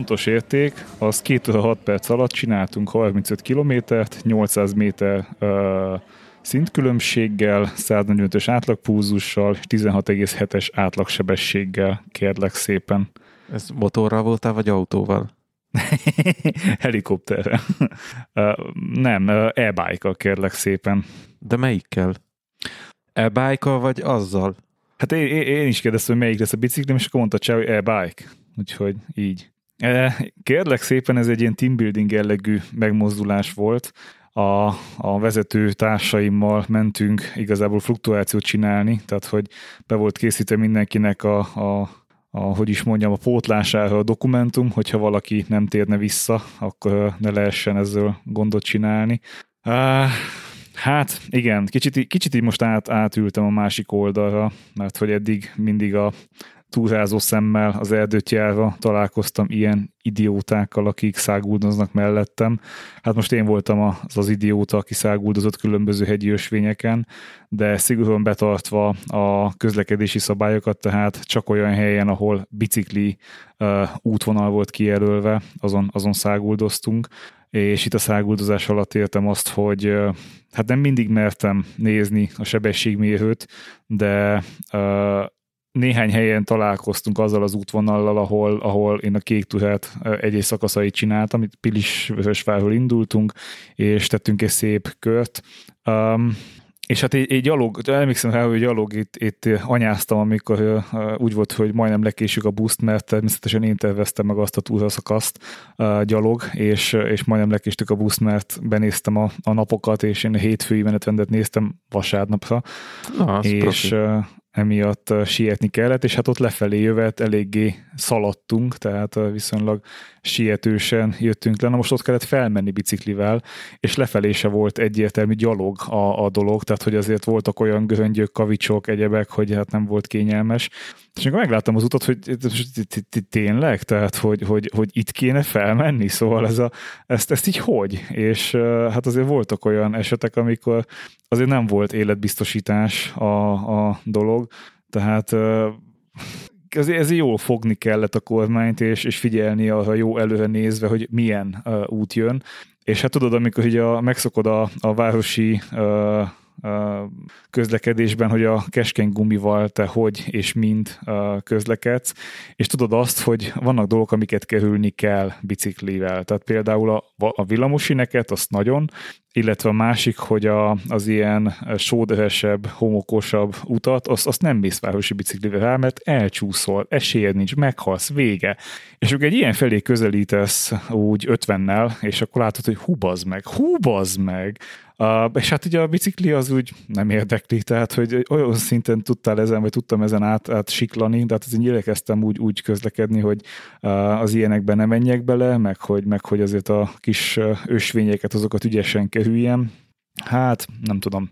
pontos érték az 2 6 perc alatt csináltunk 35 kilométert, 800 méter uh, szintkülönbséggel, 145-ös átlagpúzussal és 16,7-es átlagsebességgel, kérlek szépen. Ez motorral voltál, vagy autóval? Helikopterre. uh, nem, e-bike-kal kérlek szépen. De melyikkel? E-bike vagy azzal? Hát én, én is kérdeztem, hogy melyik lesz a biciklim, és akkor mondta Csá, hogy e-bike. Úgyhogy így. Kérlek szépen, ez egy ilyen teambuilding jellegű megmozdulás volt. A, a vezető társaimmal mentünk igazából fluktuációt csinálni, tehát hogy be volt készítve mindenkinek a, a a, hogy is mondjam, a pótlására a dokumentum, hogyha valaki nem térne vissza, akkor ne lehessen ezzel gondot csinálni. Uh, hát igen, kicsit, kicsit így most át, átültem a másik oldalra, mert hogy eddig mindig a túrázó szemmel az erdőt járva találkoztam ilyen idiótákkal, akik száguldoznak mellettem. Hát most én voltam az az idióta, aki száguldozott különböző hegyi ösvényeken, de szigorúan betartva a közlekedési szabályokat, tehát csak olyan helyen, ahol bicikli útvonal volt kijelölve, azon, azon száguldoztunk és itt a száguldozás alatt értem azt, hogy hát nem mindig mertem nézni a sebességmérőt, de néhány helyen találkoztunk azzal az útvonallal, ahol, ahol én a kék tuhát egy-egy szakaszait csináltam, itt Pilis Vörösvárról indultunk, és tettünk egy szép kört. Um, és hát egy, egy gyalog, emlékszem rá, hogy gyalog itt, itt anyáztam, amikor úgy volt, hogy majdnem lekésük a buszt, mert természetesen én terveztem meg azt a túraszakaszt gyalog, és, és majdnem lekéstük a buszt, mert benéztem a, a napokat, és én a hétfői menetrendet néztem vasárnapra. Na, és, uh, emiatt sietni kellett, és hát ott lefelé jövet eléggé szaladtunk, tehát viszonylag sietősen jöttünk le. Na most ott kellett felmenni biciklivel, és lefelé se volt egyértelmű gyalog a, a dolog, tehát hogy azért voltak olyan göröngyök, kavicsok, egyebek, hogy hát nem volt kényelmes. És akkor megláttam az utat, hogy tényleg, tehát hogy, hogy, hogy itt kéne felmenni, szóval ez a, ezt, ezt így hogy? És hát azért voltak olyan esetek, amikor azért nem volt életbiztosítás a, a dolog, tehát ez, ez jól fogni kellett a kormányt, és, és figyelni arra jó előre nézve, hogy milyen út jön. És hát tudod, amikor ugye a, megszokod a, a városi uh, közlekedésben, hogy a keskeny gumival te hogy és mind közlekedsz, és tudod azt, hogy vannak dolgok, amiket kerülni kell biciklivel. Tehát például a, a villamosineket, azt nagyon, illetve a másik, hogy a, az ilyen sóderesebb, homokosabb utat, azt, azt nem mész városi biciklivel rá, mert elcsúszol, esélyed nincs, meghalsz, vége. És akkor egy ilyen felé közelítesz úgy ötvennel, és akkor látod, hogy hubaz meg, hubaz meg, Uh, és hát ugye a bicikli az úgy nem érdekli, tehát hogy olyan szinten tudtál ezen, vagy tudtam ezen át, át siklani, de hát azért igyekeztem úgy, úgy közlekedni, hogy uh, az ilyenekben nem menjek bele, meg hogy, meg hogy azért a kis ösvényeket, azokat ügyesen kerüljem. Hát, nem tudom.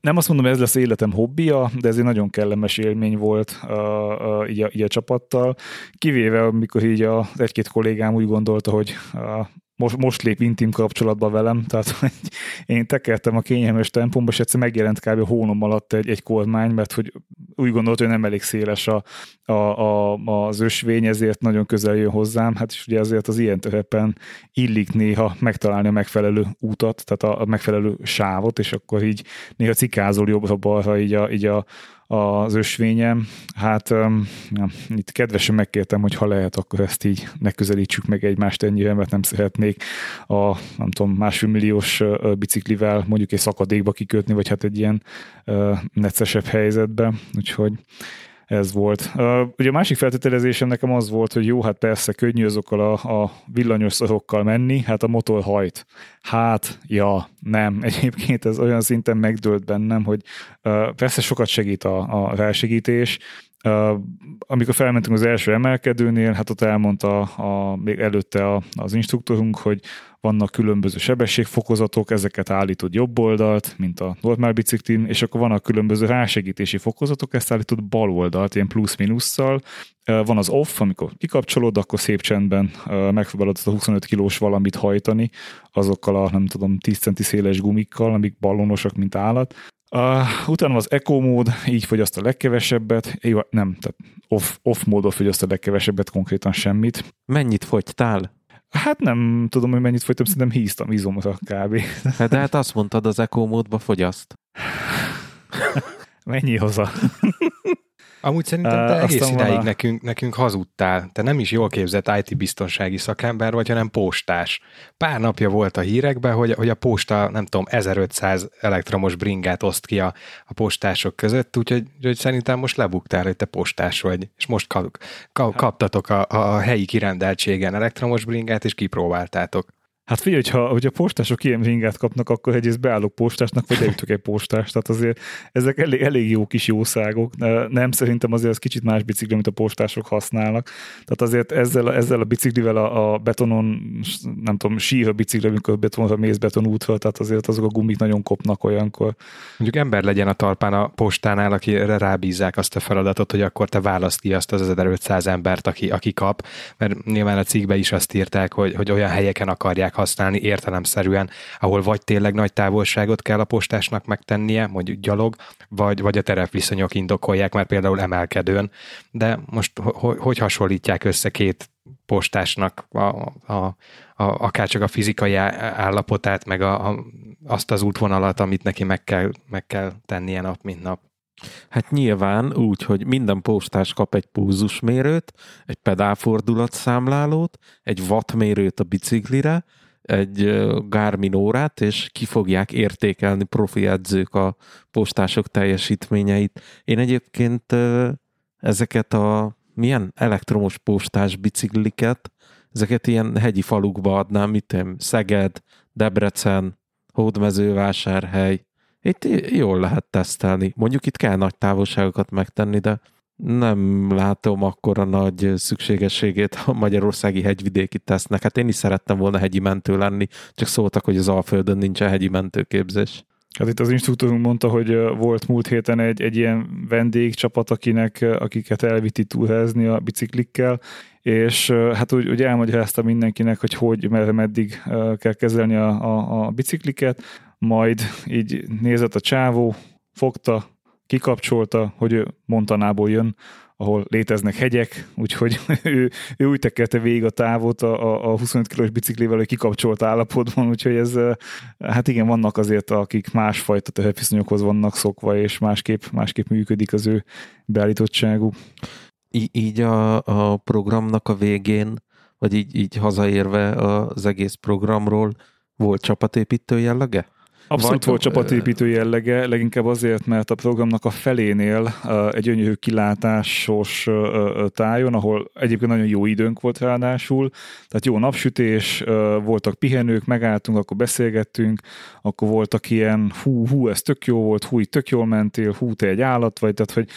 Nem azt mondom, ez lesz életem hobbija, de ez egy nagyon kellemes élmény volt uh, uh, így, a, így a csapattal, kivéve amikor így az egy-két kollégám úgy gondolta, hogy uh, most, most lép intim kapcsolatba velem, tehát én tekertem a kényelmes tempomba, és egyszer megjelent kb. hónom alatt egy, egy kormány, mert hogy úgy gondolt, hogy nem elég széles a, a, a, az ösvény, ezért nagyon közel jön hozzám, hát és ugye azért az ilyen terepen illik néha megtalálni a megfelelő útat, tehát a, a megfelelő sávot, és akkor így néha cikázol jobbra-balra így a, így a, az ösvényem. Hát ja, itt kedvesen megkértem, hogy ha lehet, akkor ezt így ne közelítsük meg egymást ennyire, mert nem szeretnék a nem tudom, másfél milliós biciklivel mondjuk egy szakadékba kikötni, vagy hát egy ilyen neccesebb helyzetbe. Úgyhogy ez volt. Uh, ugye a másik feltételezésem nekem az volt, hogy jó, hát persze könnyű azokkal a, a villanyos szarokkal menni, hát a motor hajt. Hát, ja, nem. Egyébként ez olyan szinten megdőlt bennem, hogy uh, persze sokat segít a, a rásegítés, Uh, amikor felmentünk az első emelkedőnél, hát ott elmondta a, még előtte a, az instruktorunk, hogy vannak különböző sebességfokozatok, ezeket állítod jobb oldalt, mint a normál biciklin, és akkor vannak különböző rásegítési fokozatok, ezt állítod bal oldalt, ilyen plusz-minusszal. Van az off, amikor kikapcsolod, akkor szép csendben megpróbálod a 25 kilós valamit hajtani, azokkal a nem tudom 10 centi széles gumikkal, amik ballonosak, mint állat Uh, utána az eco mód, így fogyaszt a legkevesebbet, jó, nem, tehát off, off módon fogyaszt a legkevesebbet, konkrétan semmit. Mennyit fogytál? Hát nem tudom, hogy mennyit fogytam, szerintem híztam izomra kb. Hát de hát azt mondtad, az eco módba fogyaszt. Mennyi hoza? Amúgy szerintem te egész idáig a... nekünk, nekünk hazudtál. Te nem is jól képzett IT-biztonsági szakember vagy, hanem postás. Pár napja volt a hírekben, hogy, hogy a posta, nem tudom, 1500 elektromos bringát oszt ki a, a postások között, úgyhogy hogy szerintem most lebuktál, hogy te postás vagy, és most kap, kap, kaptatok a, a helyi kirendeltségen elektromos bringát, és kipróbáltátok. Hát figyelj, hogyha, hogyha postások ilyen ringát kapnak, akkor egyrészt beállok postásnak, vagy elütök egy postást. Tehát azért ezek elég, elég jó kis jószágok. Nem szerintem azért ez kicsit más bicikli, amit a postások használnak. Tehát azért ezzel, ezzel a biciklivel a, a betonon, nem tudom, sír a bicikli, amikor betonra mész beton útra, tehát azért azok a gumik nagyon kopnak olyankor. Mondjuk ember legyen a talpán a postánál, akire rábízzák azt a feladatot, hogy akkor te választ ki azt az 1500 embert, aki, aki kap, mert nyilván a cikkbe is azt írták, hogy, hogy olyan helyeken akarják tudják használni értelemszerűen, ahol vagy tényleg nagy távolságot kell a postásnak megtennie, mondjuk gyalog, vagy, vagy a terepviszonyok indokolják már például emelkedőn, de most hogy, hasonlítják össze két postásnak a, a, a, akár csak a fizikai állapotát, meg a, a, azt az útvonalat, amit neki meg kell, meg kell tennie nap, mint nap. Hát nyilván úgy, hogy minden postás kap egy pulzusmérőt, egy pedálfordulatszámlálót, egy wattmérőt a biciklire, egy Garmin órát, és ki fogják értékelni profi edzők a postások teljesítményeit. Én egyébként ezeket a milyen elektromos postás bicikliket, ezeket ilyen hegyi falukba adnám, mit én, Szeged, Debrecen, Hódmezővásárhely. Itt jól lehet tesztelni. Mondjuk itt kell nagy távolságokat megtenni, de nem látom akkora nagy szükségességét a magyarországi hegyvidéki tesznek. Hát én is szerettem volna hegyi mentő lenni, csak szóltak, hogy az Alföldön nincsen hegyi mentőképzés. Hát itt az instruktorunk mondta, hogy volt múlt héten egy, egy ilyen vendégcsapat, akinek, akiket elvitti túlhezni a biciklikkel, és hát úgy, úgy elmagyarázta mindenkinek, hogy hogy, meddig kell kezelni a, a, a bicikliket, majd így nézett a csávó, fogta, kikapcsolta, hogy ő Montanából jön, ahol léteznek hegyek, úgyhogy ő, ő úgy tekelte végig a távot a, a 25 kilós biciklivel, hogy kikapcsolt állapotban, úgyhogy ez, hát igen, vannak azért, akik másfajta teherviszonyokhoz vannak szokva, és másképp, másképp működik az ő beállítottságú. Í- így a, a programnak a végén, vagy így, így hazaérve az egész programról volt csapatépítő jellege? Abszolút volt csapatépítő jellege, leginkább azért, mert a programnak a felénél egy gyönyörű kilátásos tájon, ahol egyébként nagyon jó időnk volt ráadásul, tehát jó napsütés, voltak pihenők, megálltunk, akkor beszélgettünk, akkor voltak ilyen hú, hú, ez tök jó volt, hú, tök jól mentél, hú, te egy állat vagy, tehát hogy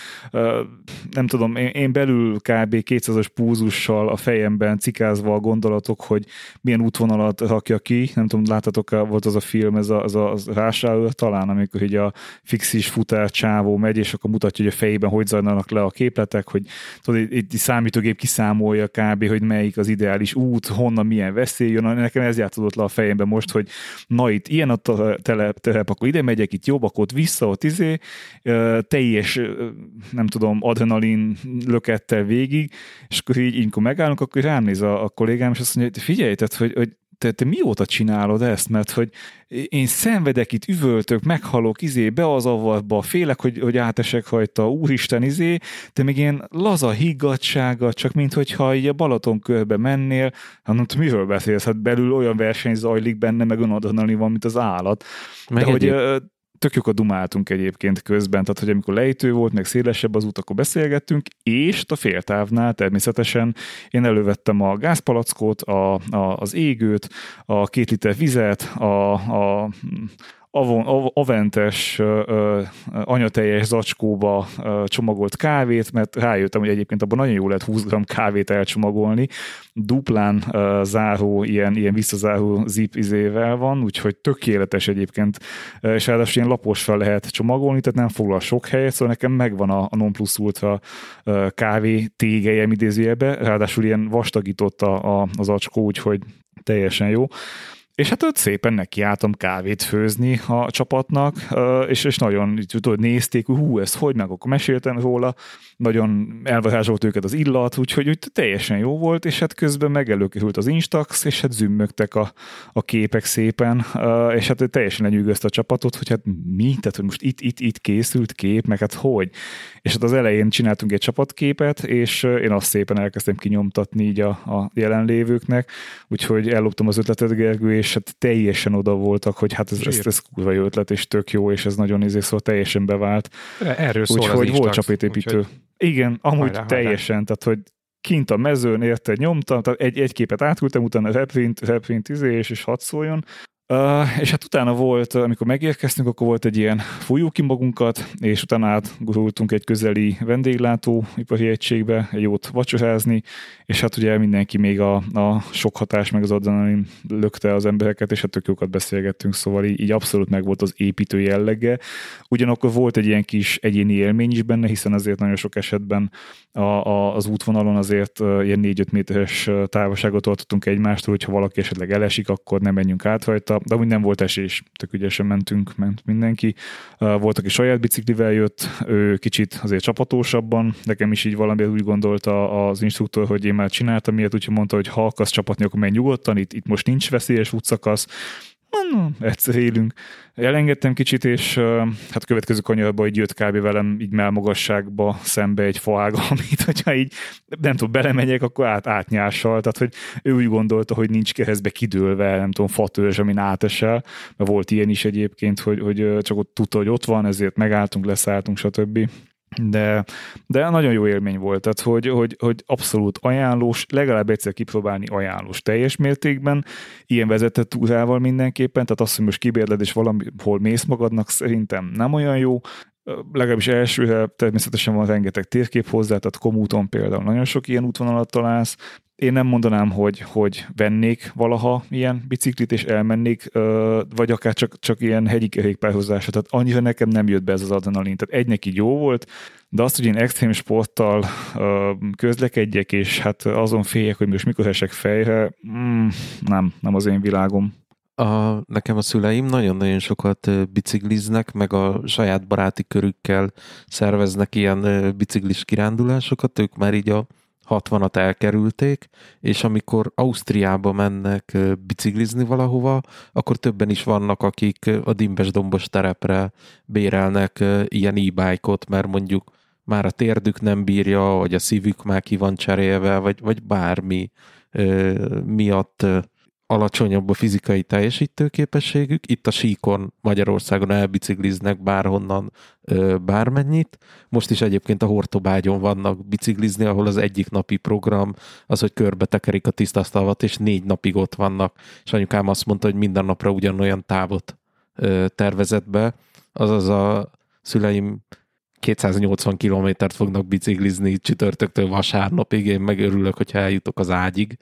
nem tudom, én belül kb. 200-as púzussal a fejemben cikázva a gondolatok, hogy milyen útvonalat rakja ki, nem tudom, láttatok volt az a film, ez a, az a az rásáll talán, amikor így a fixis futár csávó megy, és akkor mutatja, hogy a fejében hogy zajlanak le a képletek, hogy tudod, egy számítógép kiszámolja kb., hogy melyik az ideális út, honnan milyen veszély jön. Nekem ez játszódott le a fejembe most, hogy na itt ilyen a telep, telep akkor ide megyek, itt jobb, akkor ott vissza, ott izé, teljes, nem tudom, adrenalin lökettel végig, és akkor így, így megállunk, akkor rám néz a, a kollégám, és azt mondja, hogy figyelj, tehát, hogy, hogy te, te mióta csinálod ezt? Mert hogy én szenvedek itt, üvöltök, meghalok, izé, be az avatba, félek, hogy, hogy átesek rajta, úristen, izé, te még ilyen laza higgadsága, csak minthogyha így a Balaton körbe mennél, hát nem tudom, miről beszélsz, hát belül olyan verseny zajlik benne, meg önadonali van, mint az állat. Meg De hogy tök jókat dumáltunk egyébként közben, tehát hogy amikor lejtő volt, meg szélesebb az út, akkor beszélgettünk, és a féltávnál természetesen én elővettem a gázpalackot, a, a, az égőt, a két liter vizet, a, a aventes anyateljes zacskóba csomagolt kávét, mert rájöttem, hogy egyébként abban nagyon jó lehet 20 g kávét elcsomagolni. Duplán záró, ilyen, ilyen visszazáró zip izével van, úgyhogy tökéletes egyébként, és ráadásul ilyen lapos fel lehet csomagolni, tehát nem foglal sok helyet, szóval nekem megvan a, a non plus ultra kávé tégejem idézőjebe, ráadásul ilyen vastagított a, a, az acskó, úgyhogy teljesen jó és hát ott szépen nekiálltam kávét főzni a csapatnak, és, és nagyon tudod, nézték, hú, ez hogy meg, akkor meséltem róla, nagyon elvarázsolt őket az illat, úgyhogy úgy teljesen jó volt, és hát közben megelőkerült az Instax, és hát zümmögtek a, a képek szépen, és hát teljesen lenyűgözte a csapatot, hogy hát mi, tehát hogy most itt, itt, itt készült kép, meg hát hogy. És hát az elején csináltunk egy csapatképet, és én azt szépen elkezdtem kinyomtatni így a, a jelenlévőknek, úgyhogy elloptam az ötletet, Gergő, és hát teljesen oda voltak, hogy hát ez, ez, ez kurva jó ötlet, és tök jó, és ez nagyon izé, szóval teljesen bevált. Erről szól úgyhogy volt csapatépítő. Úgyhogy... Igen, amúgy hajrá, teljesen, hajrá. tehát hogy kint a mezőn érted nyomtam, tehát egy, egy képet átküldtem, utána reprint, reprint izé, és, és hadd szóljon, Uh, és hát utána volt, amikor megérkeztünk, akkor volt egy ilyen fújjuk ki magunkat, és utána átgurultunk egy közeli vendéglátó ipari egységbe, egy jót vacsorázni, és hát ugye mindenki még a, a sok hatás, meg az adrenalin lökte az embereket, és hát tök jókat beszélgettünk, szóval így, így abszolút meg volt az építő jellege. Ugyanakkor volt egy ilyen kis egyéni élmény is benne, hiszen azért nagyon sok esetben a, a, az útvonalon azért ilyen 4-5 méteres távolságot tartottunk egymástól, hogyha valaki esetleg elesik, akkor nem menjünk át rajta, de úgy nem volt esés, tök ügyesen mentünk, ment mindenki. Volt, aki saját biciklivel jött, ő kicsit azért csapatósabban, nekem is így valami úgy gondolta az instruktor, hogy én már csináltam ilyet, úgyhogy mondta, hogy ha akarsz csapatni, akkor menj nyugodtan, itt, itt most nincs veszélyes útszakasz, mondom, egyszer élünk. Elengedtem kicsit, és hát következő kanyarba így jött kb. velem így melmagasságba szembe egy faága, amit hogyha így nem tudom, belemegyek, akkor át, átnyással. Tehát, hogy ő úgy gondolta, hogy nincs keresztbe kidőlve, nem tudom, fatörzs, amin átesel, mert volt ilyen is egyébként, hogy, hogy csak ott tudta, hogy ott van, ezért megálltunk, leszálltunk, stb de, de nagyon jó élmény volt, tehát hogy, hogy, hogy abszolút ajánlós, legalább egyszer kipróbálni ajánlós teljes mértékben, ilyen vezetett túrával mindenképpen, tehát azt, hogy most kibérled és valahol mész magadnak, szerintem nem olyan jó, legalábbis elsőre természetesen van rengeteg térkép hozzá, tehát komúton például nagyon sok ilyen útvonalat találsz, én nem mondanám, hogy, hogy vennék valaha ilyen biciklit, és elmennék, vagy akár csak, csak ilyen hegyi kerékpárhozásra. Tehát annyira nekem nem jött be ez az adrenalin. Tehát egy neki jó volt, de azt, hogy én extrém sporttal közlekedjek, és hát azon féljek, hogy most mikor esek fejre, mm, nem, nem az én világom. A, nekem a szüleim nagyon-nagyon sokat bicikliznek, meg a saját baráti körükkel szerveznek ilyen biciklis kirándulásokat, ők már így a 60-at elkerülték, és amikor Ausztriába mennek biciklizni valahova, akkor többen is vannak, akik a dimbes-dombos terepre bérelnek ilyen e-bike-ot, mert mondjuk már a térdük nem bírja, vagy a szívük már ki van cserélve, vagy, vagy bármi miatt alacsonyabb a fizikai teljesítőképességük. Itt a síkon Magyarországon elbicikliznek bárhonnan bármennyit. Most is egyébként a Hortobágyon vannak biciklizni, ahol az egyik napi program az, hogy körbe tekerik a tisztasztalvat, és négy napig ott vannak. És anyukám azt mondta, hogy minden napra ugyanolyan távot tervezett be. Azaz a szüleim 280 kilométert fognak biciklizni csütörtöktől vasárnapig, én megörülök, hogyha eljutok az ágyig.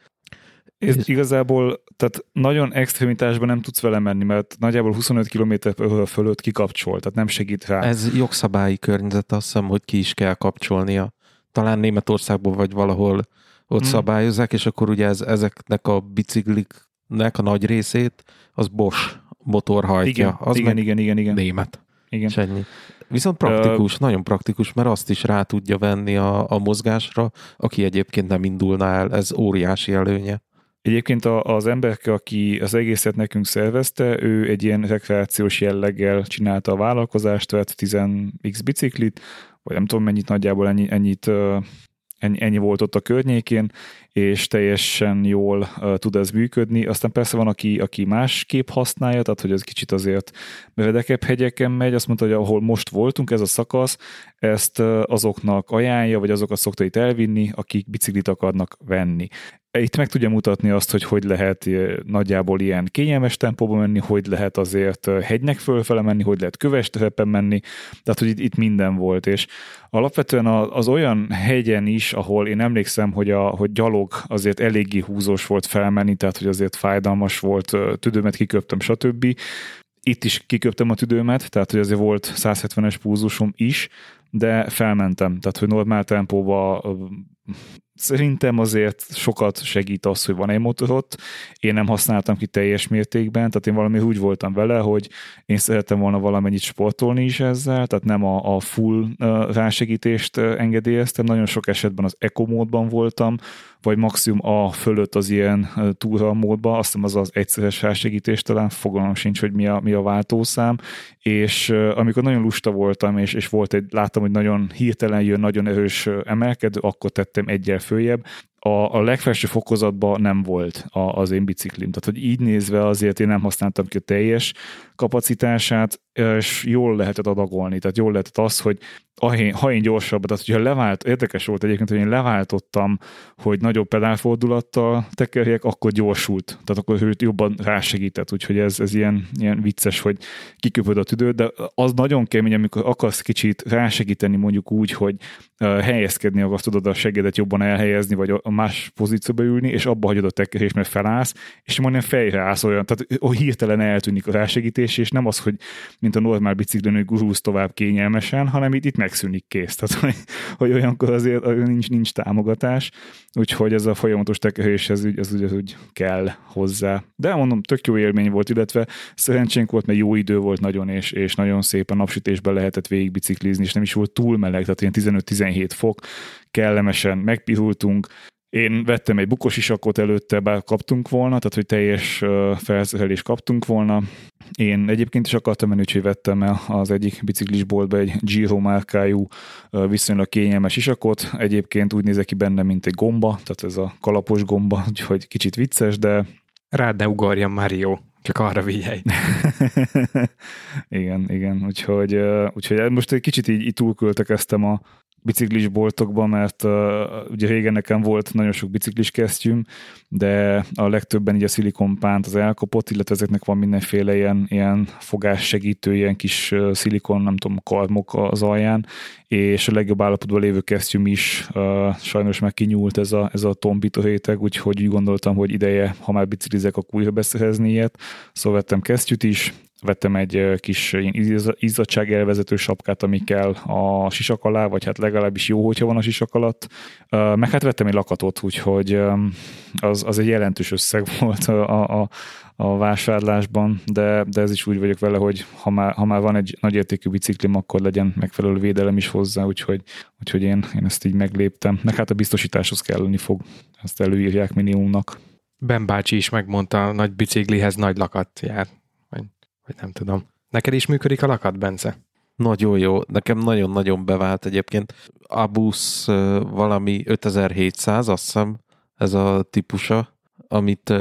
Ez és... igazából, tehát nagyon extremitásban nem tudsz vele menni, mert nagyjából 25 km fölött kikapcsol, tehát nem segít rá. Ez jogszabályi környezet, azt hiszem, hogy ki is kell kapcsolnia. Talán Németországból vagy valahol ott hmm. szabályozzák, és akkor ugye ez, ezeknek a bicikliknek a nagy részét az Bosch motor hajtja. Igen, az igen, igen, igen, igen. Német. Igen. Ennyi. Viszont praktikus, uh, nagyon praktikus, mert azt is rá tudja venni a, a mozgásra, aki egyébként nem indulna el. Ez óriási előnye. Egyébként az ember, aki az egészet nekünk szervezte, ő egy ilyen rekreációs jelleggel csinálta a vállalkozást, vett 10x biciklit, vagy nem tudom mennyit, nagyjából ennyi, ennyit ennyi, ennyi volt ott a környékén, és teljesen jól tud ez működni. Aztán persze van, aki, aki másképp használja, tehát hogy ez kicsit azért meredekebb hegyeken megy. Azt mondta, hogy ahol most voltunk, ez a szakasz, ezt azoknak ajánlja, vagy azokat szokta itt elvinni, akik biciklit akarnak venni itt meg tudja mutatni azt, hogy hogy lehet nagyjából ilyen kényelmes tempóban menni, hogy lehet azért hegynek fölfele menni, hogy lehet köves terepen menni, tehát hogy itt, itt minden volt, és alapvetően az olyan hegyen is, ahol én emlékszem, hogy, a, hogy gyalog azért eléggé húzós volt felmenni, tehát hogy azért fájdalmas volt, tüdőmet kiköptem, stb. Itt is kiköptem a tüdőmet, tehát hogy azért volt 170-es púzusom is, de felmentem, tehát hogy normál tempóba szerintem azért sokat segít az, hogy van egy motorot. Én nem használtam ki teljes mértékben, tehát én valami úgy voltam vele, hogy én szerettem volna valamennyit sportolni is ezzel, tehát nem a, a full rásegítést engedélyeztem. Nagyon sok esetben az eco módban voltam, vagy maximum a fölött az ilyen túra módba, azt hiszem az az egyszeres rásegítés, talán fogalmam sincs, hogy mi a, mi a váltószám, és amikor nagyon lusta voltam, és, és volt egy, láttam, hogy nagyon hirtelen jön nagyon erős emelkedő, akkor tettem egyel följebb, a, a legfelső fokozatban nem volt a, az én biciklim. Tehát, hogy így nézve azért én nem használtam ki a teljes kapacitását, és jól lehetett adagolni. Tehát jól lehetett az, hogy ha én gyorsabban, tehát hogyha levált, érdekes volt egyébként, hogy én leváltottam, hogy nagyobb pedálfordulattal tekerjek, akkor gyorsult. Tehát akkor őt jobban rásegített, úgyhogy ez, ez ilyen, ilyen vicces, hogy kiköpöd a tüdőt, de az nagyon kemény, amikor akarsz kicsit rásegíteni mondjuk úgy, hogy helyezkedni akarsz, tudod a segedet jobban elhelyezni, vagy a más pozícióba ülni, és abba hagyod a tekerés, mert felállsz, és majdnem fejre állsz olyan, tehát hirtelen eltűnik a rásegítés, és nem az, hogy mint a normál biciklin, hogy gurulsz tovább kényelmesen, hanem itt, itt megszűnik kész. Tehát, hogy, hogy olyankor azért nincs, nincs támogatás, úgyhogy ez a folyamatos tekerés, ez, ez, ez úgy kell hozzá. De mondom, tök jó élmény volt, illetve szerencsénk volt, mert jó idő volt nagyon, és, és nagyon szépen napsütésben lehetett végig biciklizni, és nem is volt túl meleg, tehát ilyen 15-17 fok, kellemesen megpirultunk, én vettem egy bukos isakot előtte, bár kaptunk volna, tehát hogy teljes felszerelést kaptunk volna. Én egyébként is akartam menni, úgyhogy vettem el az egyik biciklisboltba egy Giro márkájú viszonylag kényelmes isakot. Egyébként úgy nézek ki benne, mint egy gomba, tehát ez a kalapos gomba, úgyhogy kicsit vicces, de... Rád ne ugorjam, Mario. Csak arra vigyelj. igen, igen. Úgyhogy, úgyhogy most egy kicsit így, így túlköltekeztem a, biciklis boltokba, mert uh, ugye régen nekem volt nagyon sok biciklis kesztyűm, de a legtöbben így a szilikonpánt az elkopott, illetve ezeknek van mindenféle ilyen, ilyen fogás segítő, ilyen kis uh, szilikon, nem tudom, karmok az alján, és a legjobb állapotban lévő kesztyűm is uh, sajnos meg kinyúlt ez a, ez a tombító réteg, úgyhogy úgy gondoltam, hogy ideje, ha már biciklizek, akkor újra beszerezni ilyet. Szóval vettem kesztyűt is, vettem egy kis izzadság elvezető sapkát, ami kell a sisak alá, vagy hát legalábbis jó, hogyha van a sisak alatt. Meg hát vettem egy lakatot, úgyhogy az, az egy jelentős összeg volt a, a, a vásárlásban, de, de ez is úgy vagyok vele, hogy ha már, ha már van egy nagyértékű biciklim, akkor legyen megfelelő védelem is hozzá, úgyhogy, úgyhogy én, én ezt így megléptem. Meg hát a biztosításhoz kelleni fog, ezt előírják minimumnak. Ben bácsi is megmondta, nagy biciklihez nagy lakat jár vagy nem tudom. Neked is működik a lakat, Bence? Nagyon jó. Nekem nagyon-nagyon bevált egyébként. Abus valami 5700, azt hiszem, ez a típusa, amit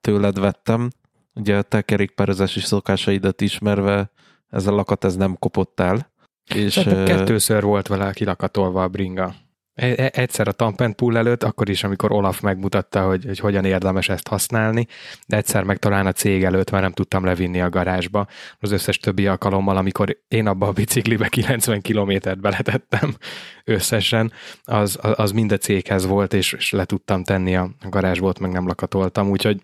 tőled vettem. Ugye a te kerékpározás és szokásaidat ismerve ez a lakat ez nem kopott el. És kettőször volt vele kilakatolva a bringa. E, e, egyszer a Tampent Pool előtt, akkor is, amikor Olaf megmutatta, hogy, hogy hogyan érdemes ezt használni, de egyszer meg talán a cég előtt, mert nem tudtam levinni a garázsba. Az összes többi alkalommal, amikor én abba a biciklibe 90 kilométert beletettem összesen, az, az mind a céghez volt, és, és le tudtam tenni a garázsból, meg nem lakatoltam, úgyhogy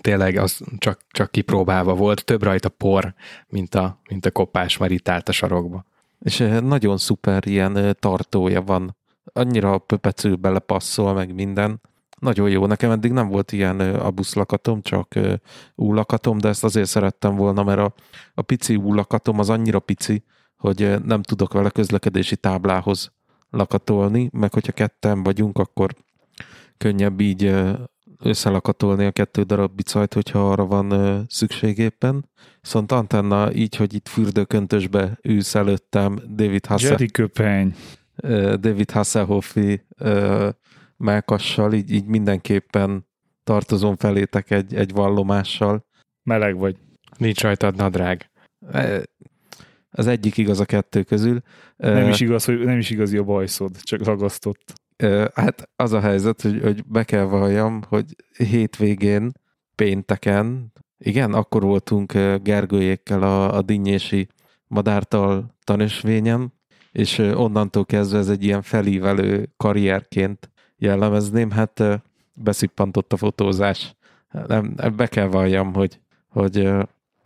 tényleg az csak, csak kipróbálva volt, több rajta por, mint a, mint a kopás, már itt állt a sarokba. És eh, nagyon szuper ilyen eh, tartója van annyira pöpecül belepasszol, meg minden. Nagyon jó. Nekem eddig nem volt ilyen abuszlakatom, csak úlakatom, de ezt azért szerettem volna, mert a, a pici úlakatom az annyira pici, hogy nem tudok vele közlekedési táblához lakatolni, meg hogyha ketten vagyunk, akkor könnyebb így összelakatolni a kettő darab bicajt, hogyha arra van szükségéppen. Viszont antenna így, hogy itt fürdőköntösbe ülsz előttem, David Hasselhoff. Jerry köpeny. David Hasselhoffi melkassal, így, így mindenképpen tartozom felétek egy, egy vallomással. Meleg vagy. Nincs rajtad nadrág. Az egyik igaz a kettő közül. Nem is igaz, hogy nem is igazi a bajszod, csak ragasztott. Hát az a helyzet, hogy, hogy be kell valljam, hogy hétvégén, pénteken, igen, akkor voltunk Gergőjékkel a, a dinnyési madártal tanösvényen, és onnantól kezdve ez egy ilyen felívelő karrierként jellemezném, hát beszippantott a fotózás. Nem, be kell valljam, hogy, hogy,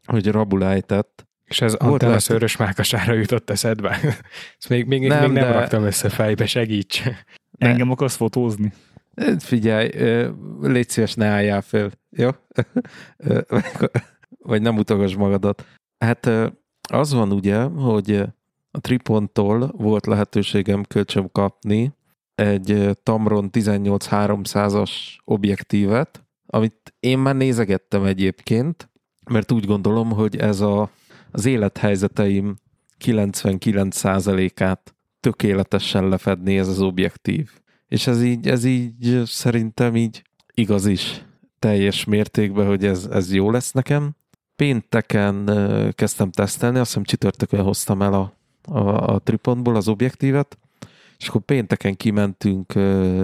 hogy rabulájtett. És ez Volt a szőrös mákasára jutott eszedbe? Ezt még, még, nem, még nem de... raktam össze fejbe, segíts! Engem akarsz fotózni? Figyelj, légy szíves, ne álljál föl, jó? Vagy nem utogass magadat. Hát az van ugye, hogy a Triponttól volt lehetőségem kölcsön kapni egy Tamron 18300-as objektívet, amit én már nézegettem egyébként, mert úgy gondolom, hogy ez a, az élethelyzeteim 99%-át tökéletesen lefedni ez az objektív. És ez így, ez így szerintem így igaz is teljes mértékben, hogy ez, ez jó lesz nekem. Pénteken kezdtem tesztelni, azt hiszem csütörtökön hoztam el a, a, a tripontból az objektívet, és akkor pénteken kimentünk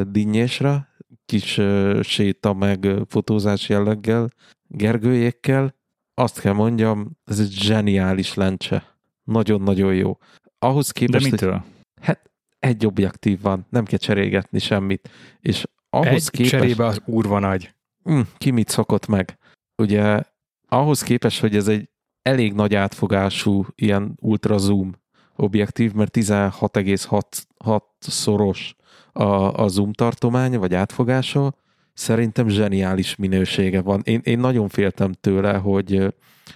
Dinnyésre, kis séta meg fotózás jelleggel, Gergőjékkel. Azt kell mondjam, ez egy zseniális lencse. Nagyon-nagyon jó. Ahhoz képest... De mitől? Hogy, hát egy objektív van, nem kell cserégetni semmit. És ahhoz egy képest... cserébe az úrva nagy. Mm, ki mit szokott meg? Ugye ahhoz képest, hogy ez egy elég nagy átfogású ilyen ultra zoom objektív, mert 16,6 szoros a, a zoom tartománya, vagy átfogása, szerintem zseniális minősége van. Én, én nagyon féltem tőle, hogy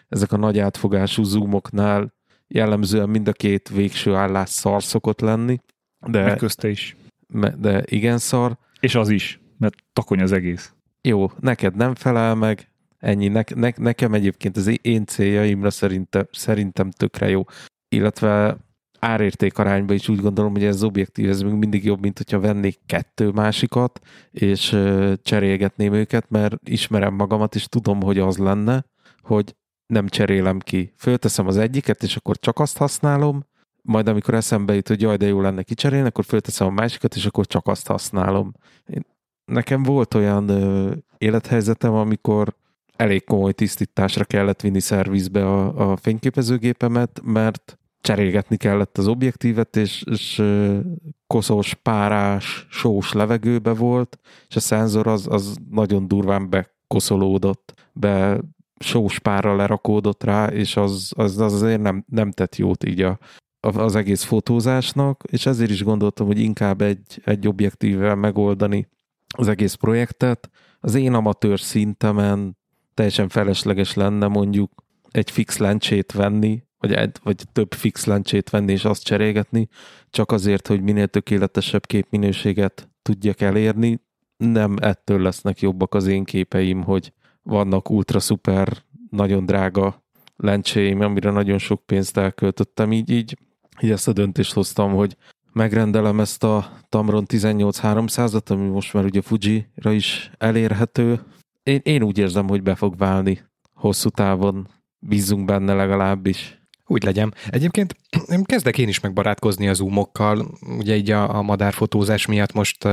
ezek a nagy átfogású zoomoknál jellemzően mind a két végső állás szar szokott lenni. De, Meg közte is. De igen szar. És az is, mert takony az egész. Jó, neked nem felel meg, ennyi. Ne, ne, nekem egyébként az én céljaimra szerintem, szerintem tökre jó. Illetve árérték arányban is úgy gondolom, hogy ez objektív, ez még mindig jobb, mint hogyha vennék kettő másikat, és cserélgetném őket, mert ismerem magamat, és tudom, hogy az lenne, hogy nem cserélem ki. Fölteszem az egyiket, és akkor csak azt használom, majd amikor eszembe jut, hogy jaj, de jó lenne kicserélni, akkor fölteszem a másikat, és akkor csak azt használom. Én, nekem volt olyan ö, élethelyzetem, amikor elég komoly tisztításra kellett vinni szervizbe a, a fényképezőgépemet, mert cserélgetni kellett az objektívet, és, és koszos, párás, sós levegőbe volt, és a szenzor az, az nagyon durván bekoszolódott, be sós párra lerakódott rá, és az, az, az azért nem, nem tett jót így a, az egész fotózásnak, és ezért is gondoltam, hogy inkább egy, egy objektívvel megoldani az egész projektet. Az én amatőr szintemen teljesen felesleges lenne mondjuk egy fix lencsét venni, vagy, egy, vagy több fix lencsét venni és azt cserélgetni, csak azért, hogy minél tökéletesebb képminőséget tudjak elérni. Nem ettől lesznek jobbak az én képeim, hogy vannak ultra szuper, nagyon drága lencséim, amire nagyon sok pénzt elköltöttem, így, így, így ezt a döntést hoztam, hogy megrendelem ezt a Tamron 18300-at, ami most már ugye Fuji-ra is elérhető. Én, én úgy érzem, hogy be fog válni hosszú távon, bízunk benne legalábbis. Úgy legyen. Egyébként kezdek én is megbarátkozni az zoomokkal, ugye így a, a madárfotózás miatt most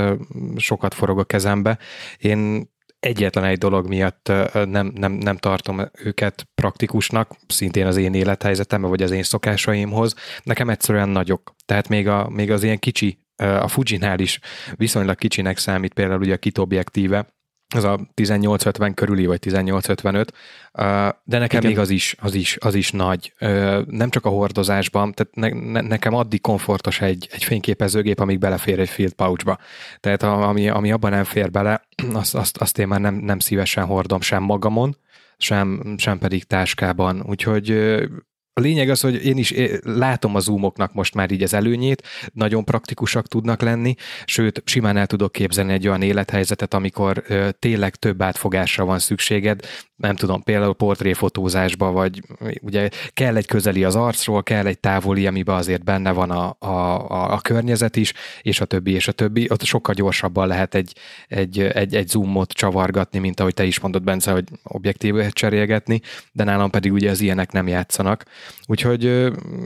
sokat forog a kezembe. Én egyetlen egy dolog miatt nem, nem, nem tartom őket praktikusnak, szintén az én élethelyzetembe, vagy az én szokásaimhoz. Nekem egyszerűen nagyok. Tehát még, a, még az ilyen kicsi, a Fujinál is viszonylag kicsinek számít például ugye a kit objektíve, az a 1850 körüli, vagy 1855, de nekem Igen. még az is, az, is, az is nagy. Nem csak a hordozásban, tehát ne, ne, nekem addig komfortos egy, egy fényképezőgép, amíg belefér egy field pouchba. Tehát ami, ami abban nem fér bele, azt, azt, azt én már nem, nem szívesen hordom sem magamon, sem, sem pedig táskában. Úgyhogy a lényeg az, hogy én is látom a zoomoknak most már így az előnyét, nagyon praktikusak tudnak lenni, sőt, simán el tudok képzelni egy olyan élethelyzetet, amikor tényleg több átfogásra van szükséged, nem tudom, például portréfotózásba, vagy ugye kell egy közeli az arcról, kell egy távoli, amiben azért benne van a, a, a, a környezet is, és a többi, és a többi. Ott sokkal gyorsabban lehet egy, egy, egy, egy zoomot csavargatni, mint ahogy te is mondod, Bence, hogy objektívet cserélgetni, de nálam pedig ugye az ilyenek nem játszanak. Úgyhogy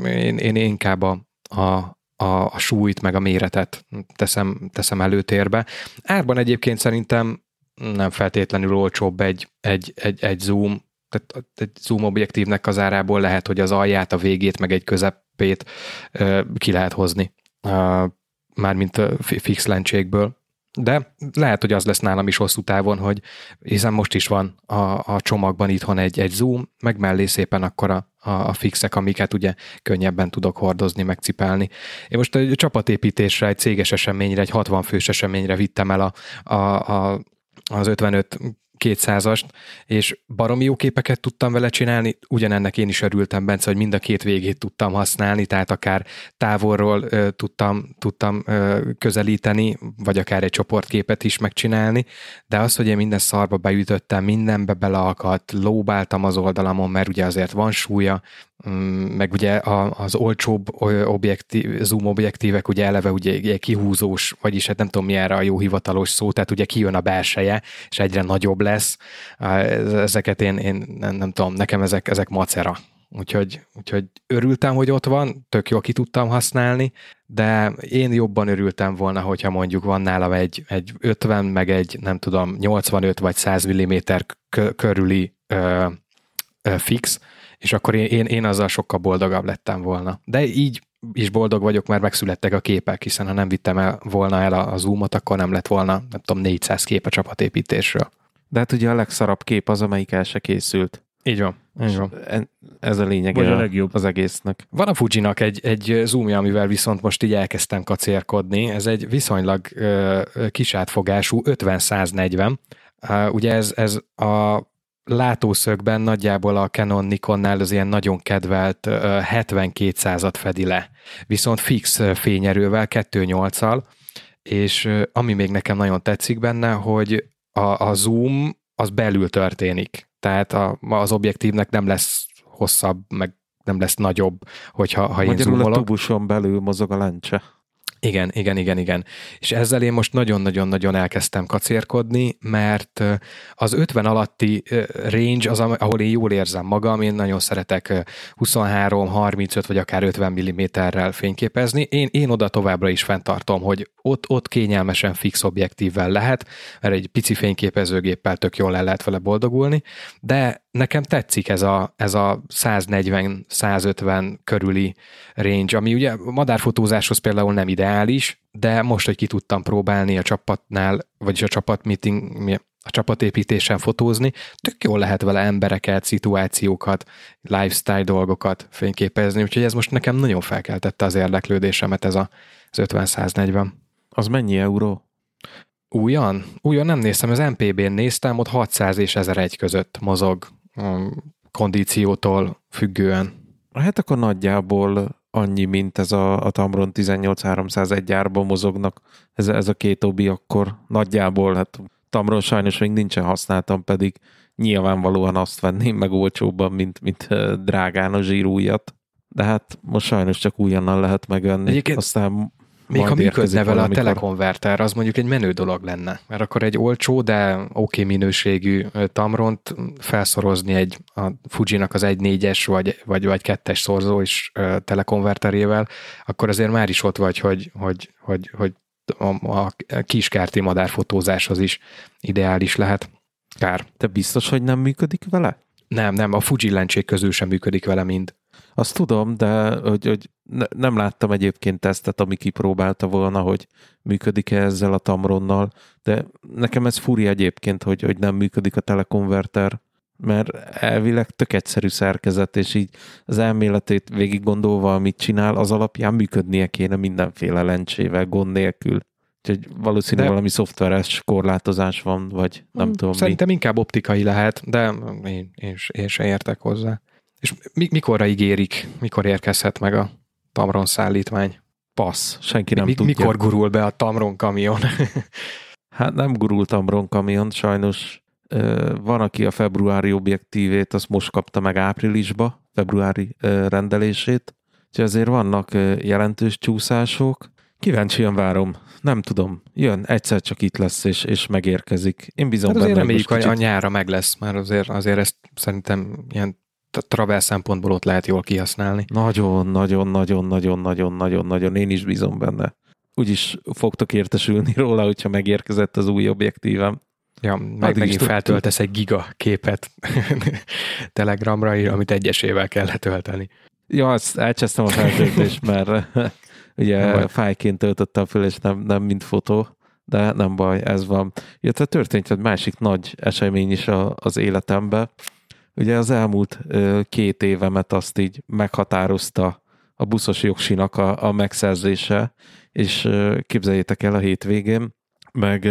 én, én inkább a, a, a, súlyt, meg a méretet teszem, teszem előtérbe. Árban egyébként szerintem nem feltétlenül olcsóbb egy, egy, egy, egy zoom, tehát egy zoom objektívnek az árából lehet, hogy az alját, a végét, meg egy közepét ki lehet hozni, mármint fix lencsékből. De lehet, hogy az lesz nálam is hosszú távon, hogy hiszen most is van a, a csomagban itthon egy, egy zoom, meg mellé szépen akkor a, a, a fixek, amiket ugye könnyebben tudok hordozni, megcipelni. Én most egy csapatépítésre, egy céges eseményre, egy 60 fős eseményre vittem el a, a, a az 55 200-ast, és baromi jó képeket tudtam vele csinálni, ugyanennek én is örültem, Bence, hogy mind a két végét tudtam használni, tehát akár távolról ö, tudtam, tudtam ö, közelíteni, vagy akár egy csoportképet is megcsinálni, de az, hogy én minden szarba beütöttem, mindenbe beleakadt, lóbáltam az oldalamon, mert ugye azért van súlya, meg ugye az olcsóbb objektív, zoom objektívek ugye eleve ugye kihúzós, vagyis hát nem tudom mi erre a jó hivatalos szó, tehát ugye kijön a belseje, és egyre nagyobb lesz. Ezeket én, én nem, tudom, nekem ezek, ezek macera. Úgyhogy, úgyhogy örültem, hogy ott van, tök jó ki tudtam használni, de én jobban örültem volna, hogyha mondjuk van nálam egy, egy 50, meg egy nem tudom, 85 vagy 100 mm körüli ö, ö, fix, és akkor én, én, én azzal sokkal boldogabb lettem volna. De így is boldog vagyok, mert megszülettek a képek, hiszen ha nem vittem el volna el a, a zoomot, akkor nem lett volna, nem tudom, 400 kép a csapatépítésről. De hát ugye a legszarabb kép az, amelyik el se készült. Így van. Így van. Ez a lényeg a, a legjobb. az egésznek. Van a Fujinak egy, egy zoomja, amivel viszont most így elkezdtem kacérkodni. Ez egy viszonylag uh, kisátfogású 50-140. Uh, ugye ez, ez a látószögben nagyjából a Canon Nikonnál az ilyen nagyon kedvelt 7200-at fedi le, viszont fix fényerővel, 2.8-al, és ami még nekem nagyon tetszik benne, hogy a, a zoom az belül történik, tehát a, az objektívnek nem lesz hosszabb, meg nem lesz nagyobb, hogyha ha én zoomolok. a tubuson belül mozog a lencse. Igen, igen, igen, igen. És ezzel én most nagyon-nagyon-nagyon elkezdtem kacérkodni, mert az 50 alatti range az, ahol én jól érzem magam, én nagyon szeretek 23, 35 vagy akár 50 mm-rel fényképezni. Én, én oda továbbra is fenntartom, hogy ott, ott kényelmesen fix objektívvel lehet, mert egy pici fényképezőgéppel tök jól el lehet vele boldogulni, de nekem tetszik ez a, ez a 140-150 körüli range, ami ugye madárfotózáshoz például nem ideális, de most, hogy ki tudtam próbálni a csapatnál, vagyis a csapatmeeting, a csapatépítésen fotózni, tök jól lehet vele embereket, szituációkat, lifestyle dolgokat fényképezni, úgyhogy ez most nekem nagyon felkeltette az érdeklődésemet ez a, az 50-140. Az mennyi euró? Újan? Újan nem néztem, az MPB-n néztem, ott 600 és 1001 között mozog kondíciótól függően. Hát akkor nagyjából annyi, mint ez a, a Tamron 18301 árban mozognak ez, ez a két obi, akkor nagyjából, hát Tamron sajnos még nincsen használtam, pedig nyilvánvalóan azt venném meg olcsóbban, mint, mint drágán a zsírújat. De hát most sajnos csak újannal lehet megvenni. Egyébként Aztán még ha működne vele a telekonverter, az mondjuk egy menő dolog lenne, mert akkor egy olcsó, de oké okay minőségű Tamront felszorozni egy a Fujinak az 1.4-es vagy, vagy, vagy 2-es szorzó is telekonverterével, akkor azért már is ott vagy, hogy, hogy, hogy, hogy a, a kiskárti madárfotózáshoz is ideális lehet. Kár. Te biztos, hogy nem működik vele? Nem, nem, a Fuji lencsék közül sem működik vele mind. Azt tudom, de hogy, hogy ne, nem láttam egyébként tesztet, ami kipróbálta volna, hogy működik-e ezzel a Tamronnal, de nekem ez furi egyébként, hogy, hogy nem működik a telekonverter, mert elvileg tök egyszerű szerkezet, és így az elméletét végig gondolva, amit csinál, az alapján működnie kéne mindenféle lencsével, gond nélkül. Úgyhogy valószínűleg de... valami szoftveres korlátozás van, vagy nem hmm, tudom Szerintem mi. inkább optikai lehet, de én, én, én se értek hozzá. És mi, mikorra ígérik, mikor érkezhet meg a Tamron szállítmány? Passz, senki nem mi, tudja. Mikor gurul be a Tamron kamion? hát nem gurul Tamron kamion, sajnos van, aki a februári objektívét, azt most kapta meg áprilisba, februári rendelését, úgyhogy azért vannak jelentős csúszások. Kíváncsian várom. Nem tudom. Jön, egyszer csak itt lesz, és, és megérkezik. Én bizony hát azért benne, reméljük, hogy a nyára meg lesz, mert azért, azért ezt szerintem ilyen travel szempontból ott lehet jól kihasználni. Nagyon, nagyon, nagyon, nagyon, nagyon, nagyon, nagyon, én is bízom benne. Úgyis fogtok értesülni róla, hogyha megérkezett az új objektívem. Ja, meg megint feltöltesz egy giga képet Telegramra, amit egyesével kell letölteni. Ja, azt elcsesztem a feltöltést, mert ugye fájként töltöttem föl, és nem, nem mint fotó. de nem baj, ez van. Illetve történt egy másik nagy esemény is a, az életemben. Ugye az elmúlt két évemet azt így meghatározta a buszos jogsinak a, a megszerzése, és képzeljétek el a hétvégén, meg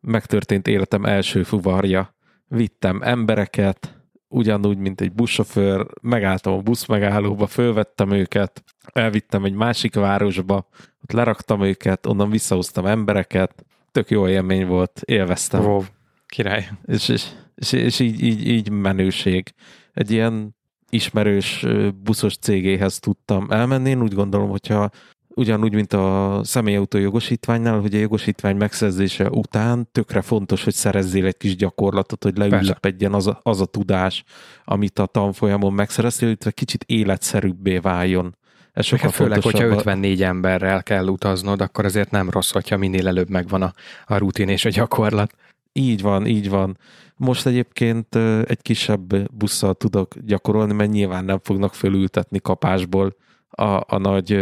megtörtént életem első fuvarja. Vittem embereket, ugyanúgy, mint egy buszsofőr, megálltam a busz megállóba, fölvettem őket, elvittem egy másik városba, ott leraktam őket, onnan visszahoztam embereket, tök jó élmény volt, élveztem. Wow, király. És, és, és, és így, így, így menőség. Egy ilyen ismerős buszos cégéhez tudtam elmenni. Én úgy gondolom, hogyha ugyanúgy, mint a személyautó jogosítványnál, hogy a jogosítvány megszerzése után tökre fontos, hogy szerezzél egy kis gyakorlatot, hogy leülepedjen az a, az a tudás, amit a tanfolyamon megszereztél, illetve kicsit életszerűbbé váljon. Ez sokkal főleg, hogyha 54 emberrel kell utaznod, akkor azért nem rossz, hogyha minél előbb megvan a, a rutin és a gyakorlat. Így van, így van. Most egyébként egy kisebb busszal tudok gyakorolni, mert nyilván nem fognak fölültetni kapásból a, a nagy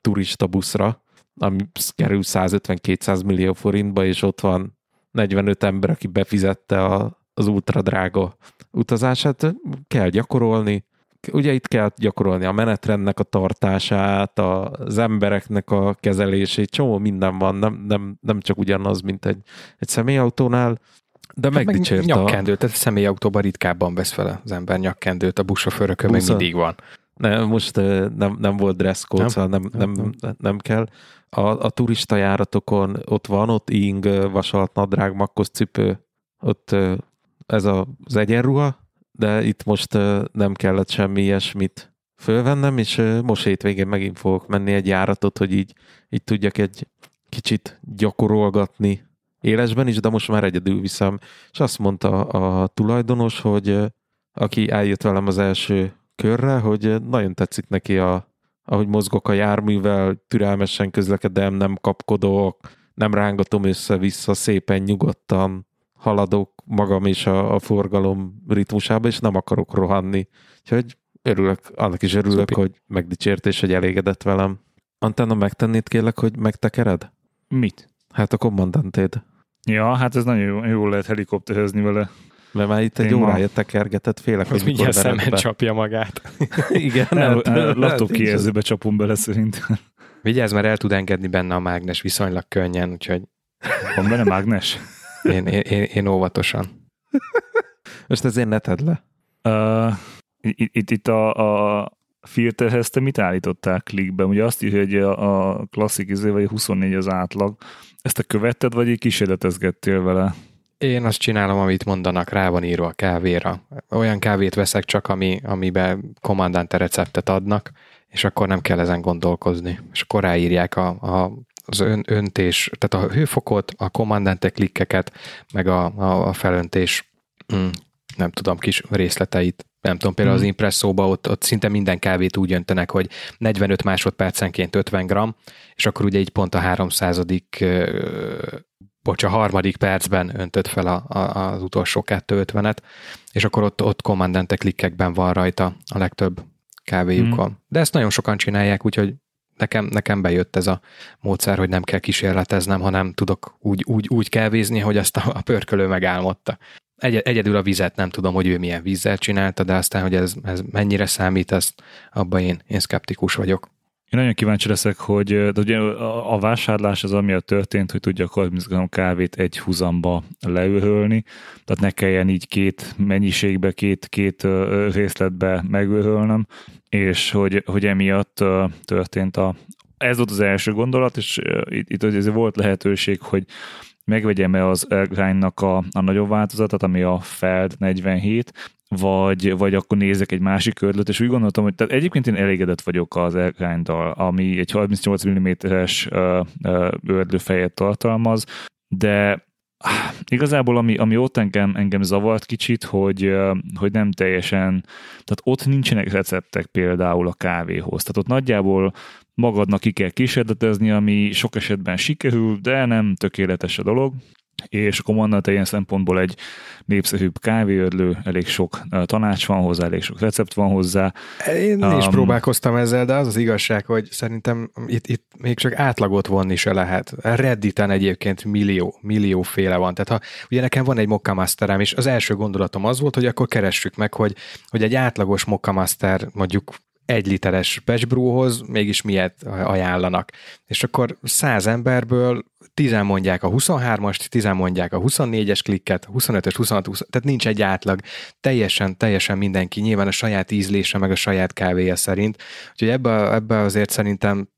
turista buszra, ami kerül 150-200 millió forintba, és ott van 45 ember, aki befizette a, az ultra drága utazását. Kell gyakorolni, ugye itt kell gyakorolni a menetrendnek a tartását, az embereknek a kezelését, csomó minden van, nem, nem, nem csak ugyanaz, mint egy, egy személyautónál, de hát megdicsért meg nyakkendőt, tehát a személyautóban ritkábban vesz fel az ember nyakkendőt, a buszsofőrökön meg mindig van. Ne, most nem, nem volt dress code, nem? Szóval nem, nem, nem, nem kell. A, a turista járatokon ott van, ott ing, vasalt nadrág, makkos cipő, ott ez a, az egyenruha, de itt most nem kellett semmi ilyesmit fölvennem, és most hétvégén megint fogok menni egy járatot, hogy így, így tudjak egy kicsit gyakorolgatni élesben is, de most már egyedül viszem. És azt mondta a tulajdonos, hogy aki eljött velem az első körre, hogy nagyon tetszik neki, a, ahogy mozgok a járművel, türelmesen közlekedem, nem kapkodok, nem rángatom össze-vissza, szépen nyugodtan haladok magam és a, a forgalom ritmusába, és nem akarok rohanni. Úgyhogy örülök, annak is örülök, Szupi. hogy megdicsért és hogy elégedett velem. Antenna, megtennéd kérlek, hogy megtekered? Mit? Hát a kommandantéd. Ja, hát ez nagyon jó, jó lehet helikopterezni vele. Mert már itt egy Én órája tekergetett, félek, hogy mikor szemen be. csapja magát. Igen, nem. Lattó kijelzőbe csapunk bele szerintem. Vigyázz, mert el tud engedni benne a mágnes viszonylag könnyen, úgyhogy... Van benne mágnes? Én, én, én, én óvatosan. Most ezért ne tedd le. Uh, itt, itt a, a filterhez te mit állítottál klikben? Ugye azt írja, hogy a, a klasszik izé, vagy 24 az átlag. Ezt te követted, vagy egy kísérletezgettél vele? Én azt csinálom, amit mondanak, rá van írva a kávéra. Olyan kávét veszek csak, ami, amiben kommandante receptet adnak, és akkor nem kell ezen gondolkozni. És akkor ráírják a, a az ön, öntés, tehát a hőfokot, a kommandante klikkeket, meg a, a, a felöntés, mm, nem tudom, kis részleteit. Nem tudom, például mm. az impresszóba ott, ott szinte minden kávét úgy öntenek, hogy 45 másodpercenként 50 gram, és akkor ugye így pont a 300 bocs, a harmadik percben öntött fel a, a, az utolsó 250-et, és akkor ott, ott kommandante klikkekben van rajta a legtöbb kávéjukon. Mm. De ezt nagyon sokan csinálják, úgyhogy nekem, nekem bejött ez a módszer, hogy nem kell kísérleteznem, hanem tudok úgy, úgy, úgy kávézni, hogy azt a, a pörkölő megálmodta. Egy, egyedül a vizet nem tudom, hogy ő milyen vízzel csinálta, de aztán, hogy ez, ez mennyire számít, ezt abban én, én szkeptikus vagyok. Én nagyon kíváncsi leszek, hogy de ugye a vásárlás az amiatt történt, hogy tudjak 30 g kávét egy húzamba leülhölni, tehát ne kelljen így két mennyiségbe, két, két részletbe megölhölnöm, és hogy, hogy emiatt történt a, ez volt az első gondolat, és itt, itt volt lehetőség, hogy megvegyem-e az Ergrind-nak a, a nagyobb változatát, ami a Feld 47, vagy, vagy akkor nézek egy másik ördlöt, és úgy gondoltam, hogy tehát egyébként én elégedett vagyok az ergrind ami egy 38 mm-es ördlőfejet tartalmaz, de igazából ami, ami ott engem, engem zavart kicsit, hogy, hogy nem teljesen, tehát ott nincsenek receptek például a kávéhoz. Tehát ott nagyjából magadnak ki kell kísérletezni, ami sok esetben sikerül, de nem tökéletes a dolog. És a Commandante ilyen szempontból egy népszerűbb kávéödlő, elég sok tanács van hozzá, elég sok recept van hozzá. Én um, is próbálkoztam ezzel, de az az igazság, hogy szerintem itt, itt még csak átlagot vonni se lehet. Redditen egyébként millió, millióféle van. Tehát ha ugye nekem van egy Mokka Masterem, és az első gondolatom az volt, hogy akkor keressük meg, hogy, hogy egy átlagos Mokka Master mondjuk egy literes batchbrewhoz mégis miért ajánlanak. És akkor száz emberből tizen mondják a 23-ast, tizen mondják a 24-es klikket, 25-ös, 26 20, tehát nincs egy átlag. Teljesen, teljesen mindenki, nyilván a saját ízlése, meg a saját kávéja szerint. Úgyhogy ebbe, ebbe azért szerintem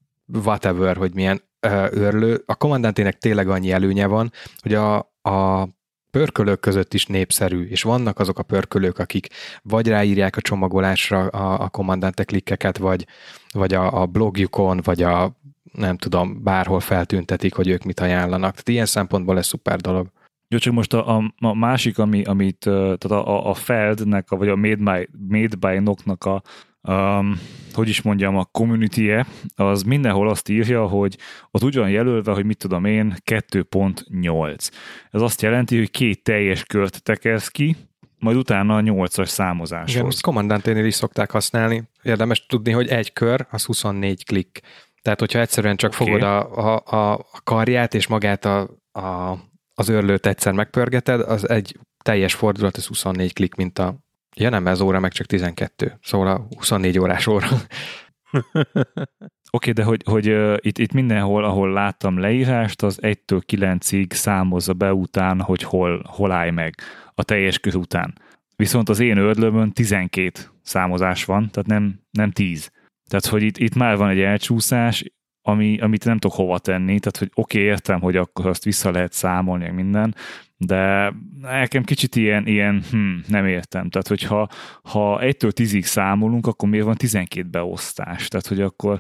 whatever, hogy milyen uh, őrlő. A kommandantének tényleg annyi előnye van, hogy a, a pörkölők között is népszerű, és vannak azok a pörkölők, akik vagy ráírják a csomagolásra a, a kommandante klikkeket, vagy, vagy a, a blogjukon, vagy a nem tudom, bárhol feltüntetik, hogy ők mit ajánlanak. Tehát ilyen szempontból ez szuper dolog. Jó, csak most a, a, a másik, ami, amit, tehát a, a Feldnek, vagy a Made by, Made by Noknak a, um, hogy is mondjam, a community -e, az mindenhol azt írja, hogy ott ugyan jelölve, hogy mit tudom én, 2.8. Ez azt jelenti, hogy két teljes kört tekersz ki, majd utána a 8-as számozáshoz. Igen, ezt kommandanténél is szokták használni. Érdemes tudni, hogy egy kör, az 24 klik. Tehát, hogyha egyszerűen csak okay. fogod a, a, a karját és magát a, a, az örlőt egyszer megpörgeted, az egy teljes fordulat, ez 24 klik, mint a Ja nem, ez óra meg csak 12, szóval a 24 órás óra. Oké, okay, de hogy, hogy uh, itt, itt mindenhol, ahol láttam leírást, az 1-től 9-ig számozza be után, hogy hol, hol állj meg a teljes kör után. Viszont az én ördlömön 12 számozás van, tehát nem, nem 10. Tehát, hogy itt, itt már van egy elcsúszás, ami, amit nem tudok hova tenni, tehát, hogy oké, okay, értem, hogy akkor azt vissza lehet számolni, minden, de nekem kicsit ilyen, ilyen hm, nem értem. Tehát, hogyha ha 1-től 10-ig számolunk, akkor miért van 12 beosztás? Tehát, hogy akkor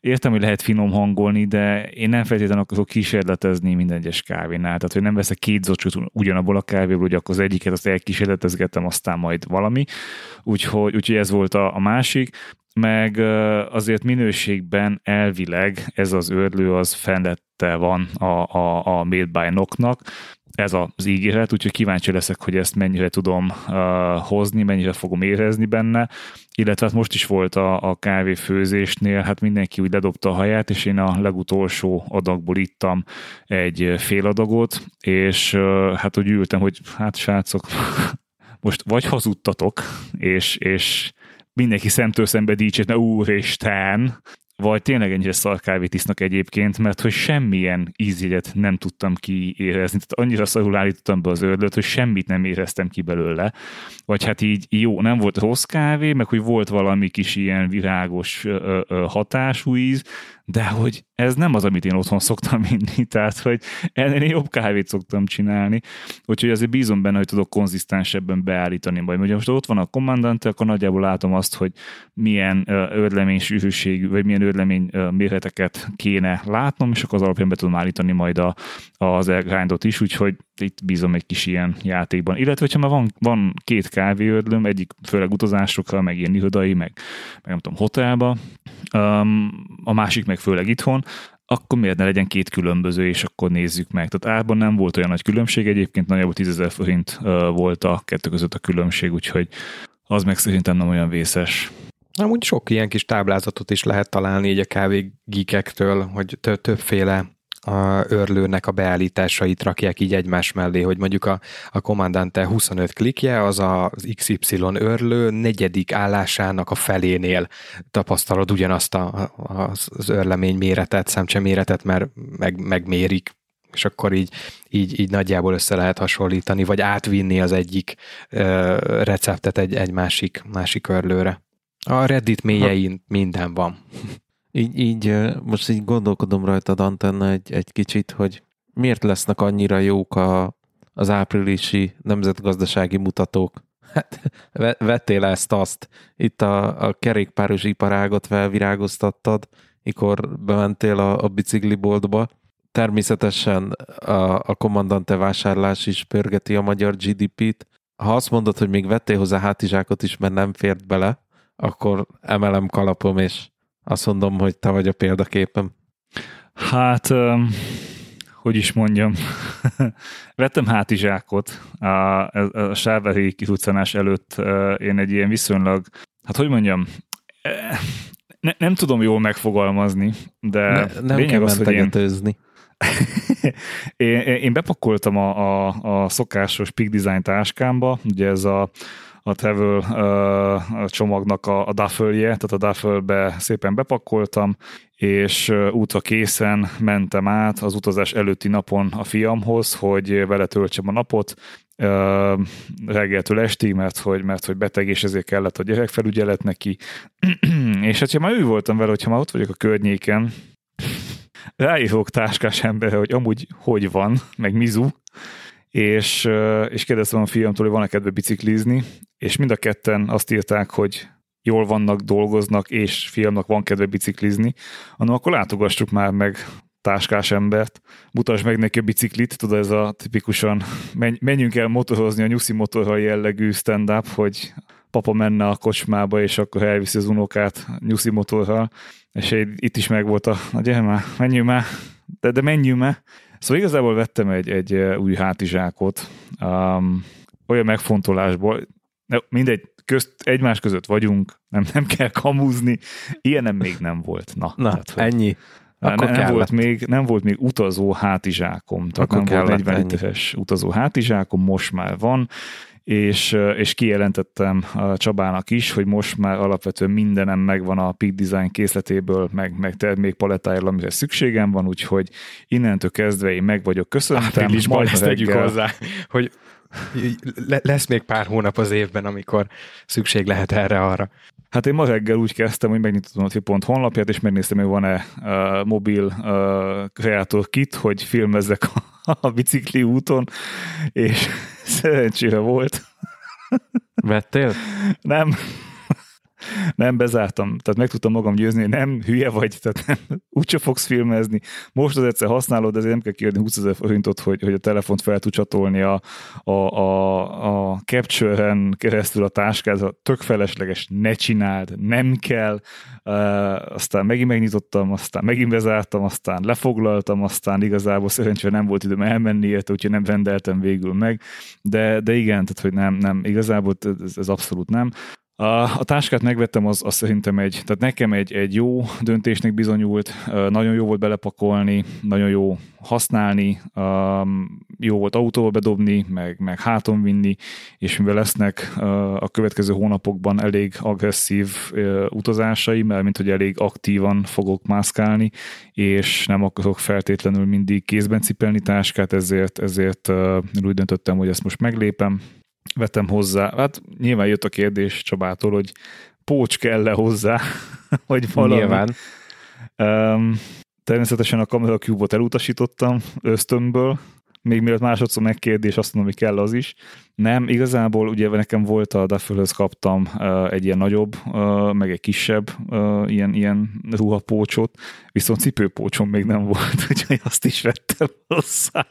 értem, hogy lehet finom hangolni, de én nem feltétlenül akarok kísérletezni minden egyes kávénál. Tehát, hogy nem veszek két zocsot ugyanabból a kávéból, hogy akkor az egyiket azt elkísérletezgetem, aztán majd valami. Úgyhogy, úgyhogy ez volt a, a másik meg azért minőségben elvileg ez az őrlő az fennette van a, a, a Made by Nocknak, ez az ígéret, úgyhogy kíváncsi leszek, hogy ezt mennyire tudom uh, hozni, mennyire fogom érezni benne, illetve hát most is volt a, a kávéfőzésnél, hát mindenki úgy ledobta a haját, és én a legutolsó adagból ittam egy fél adagot, és uh, hát úgy ültem, hogy hát srácok, most vagy hazudtatok, és, és mindenki szemtől szembe dicsérne, úristen, vagy tényleg ennyire szarkávét isznak egyébként, mert hogy semmilyen ízjegyet nem tudtam kiérezni. Tehát annyira szarul állítottam be az ördöt, hogy semmit nem éreztem ki belőle. Vagy hát így jó, nem volt rossz kávé, meg hogy volt valami kis ilyen virágos ö, ö, hatású íz, de hogy ez nem az, amit én otthon szoktam inni, tehát hogy ennél jobb kávét szoktam csinálni, úgyhogy azért bízom benne, hogy tudok konzisztensebben beállítani majd. Ugye most ott van a kommandante, akkor nagyjából látom azt, hogy milyen örlemény sűrűségű, vagy milyen örlemény méreteket kéne látnom, és akkor az alapján be tudom állítani majd a, az elgrindot is, úgyhogy itt bízom egy kis ilyen játékban. Illetve, hogyha már van, van két kávéördlöm, egyik főleg utazásokra, meg ilyen irodai, meg, meg nem tudom, hotelba, um, a másik meg főleg itthon, akkor miért ne legyen két különböző, és akkor nézzük meg. Tehát árban nem volt olyan nagy különbség, egyébként nagyjából 10 ezer forint volt a kettő között a különbség, úgyhogy az meg szerintem nem olyan vészes. Amúgy sok ilyen kis táblázatot is lehet találni így a kávégíkektől, hogy többféle a örlőnek a beállításait rakják így egymás mellé, hogy mondjuk a, a Commandante 25 klikje, az az XY örlő negyedik állásának a felénél tapasztalod ugyanazt a, az, az örlemény méretet, szemcse méretet, mert meg, megmérik és akkor így, így, így nagyjából össze lehet hasonlítani, vagy átvinni az egyik ö, receptet egy, egy másik, másik örlőre. A Reddit mélyein minden van. Így, így most így gondolkodom rajta, Antenna, egy, egy kicsit, hogy miért lesznek annyira jók a, az áprilisi nemzetgazdasági mutatók? Hát vettél ezt azt. Itt a, a kerékpáros iparágot felvirágoztattad, mikor bementél a, a bicikliboltba. Természetesen a, a kommandante vásárlás is pörgeti a magyar GDP-t. Ha azt mondod, hogy még vettél hozzá hátizsákot is, mert nem fért bele, akkor emelem kalapom, és azt mondom, hogy te vagy a példaképem. Hát, hogy is mondjam, vettem hátizsákot a, a, a Sáveri kitucanás előtt. Én egy ilyen viszonylag, hát hogy mondjam, ne, nem tudom jól megfogalmazni, de ne, nem kell az, hogy én, én, én bepakoltam a, a, a szokásos Peak Design táskámba, ugye ez a a travel uh, csomagnak a, a duffelje, tehát a duffelbe szépen bepakoltam, és útra készen mentem át az utazás előtti napon a fiamhoz, hogy vele töltsem a napot, uh, reggeltől estig, mert hogy, mert hogy beteg, és ezért kellett a gyerekfelügyelet neki. és hát, ha már ő voltam vele, hogyha már ott vagyok a környéken, ráírok táskás emberre, hogy amúgy hogy van, meg mizu, és, és kérdeztem a fiamtól, hogy van-e kedve biciklizni, és mind a ketten azt írták, hogy jól vannak, dolgoznak, és fiamnak van kedve biciklizni, hanem akkor látogassuk már meg táskás embert, mutasd meg neki a biciklit, tudod, ez a tipikusan menjünk el motorozni a nyuszi motorral jellegű stand-up, hogy papa menne a kocsmába, és akkor elviszi az unokát nyuszi motorral, és itt is megvolt a, a gyere már, menjünk már, de, de menjünk már. Szóval igazából vettem egy, egy új hátizsákot, um, olyan megfontolásból, mindegy, közt, egymás között vagyunk, nem, nem kell kamuzni, ilyenem még nem volt. Na, Na tehát, ennyi. Akkor nem, volt még, nem volt még utazó hátizsákom, tehát Akkor nem volt 40 literes utazó hátizsákom, most már van, és, és kijelentettem a Csabának is, hogy most már alapvetően mindenem megvan a Peak Design készletéből, meg, meg termékpalettájáról, amire szükségem van, úgyhogy innentől kezdve én meg vagyok köszöntem. Áprilisban ezt tegyük hozzá, hogy lesz még pár hónap az évben, amikor szükség lehet erre-arra. Hát én ma reggel úgy kezdtem, hogy megnyitottam a pont honlapját, és megnéztem, hogy van-e uh, mobil uh, kreator kit, hogy filmezzek a, a bicikli úton, és szerencsére volt. Vettél? Nem, nem bezártam, tehát meg tudtam magam győzni, hogy nem hülye vagy, tehát nem, úgyse fogsz filmezni. Most az egyszer használod, de ezért nem kell kiadni 20 ezer forintot, hogy, hogy a telefont fel tud csatolni a, a, a, a capture-en keresztül a táskád, tök felesleges, ne csináld, nem kell. Uh, aztán megint megnyitottam, aztán megint bezártam, aztán lefoglaltam, aztán igazából szerencsére nem volt időm elmenni érte, úgyhogy nem rendeltem végül meg, de, de igen, tehát hogy nem, nem, igazából ez, ez abszolút nem. A, a táskát megvettem, az, az szerintem egy, tehát nekem egy, egy jó döntésnek bizonyult, nagyon jó volt belepakolni, nagyon jó használni, jó volt autóba bedobni, meg, meg háton vinni, és mivel lesznek a következő hónapokban elég agresszív utazásai, mert mint hogy elég aktívan fogok mászkálni, és nem akarok feltétlenül mindig kézben cipelni táskát, ezért, ezért úgy döntöttem, hogy ezt most meglépem, vettem hozzá. Hát nyilván jött a kérdés Csabától, hogy pócs kell-e hozzá, hogy valami. Nyilván. Um, természetesen a Camera Cube-ot elutasítottam ösztönből, még mielőtt másodszor megkérdés, azt mondom, hogy kell az is. Nem, igazából ugye nekem volt a Duffelhöz kaptam uh, egy ilyen nagyobb, uh, meg egy kisebb uh, ilyen, ilyen ruhapócsot, viszont cipőpócsom még nem volt, úgyhogy azt is vettem hozzá.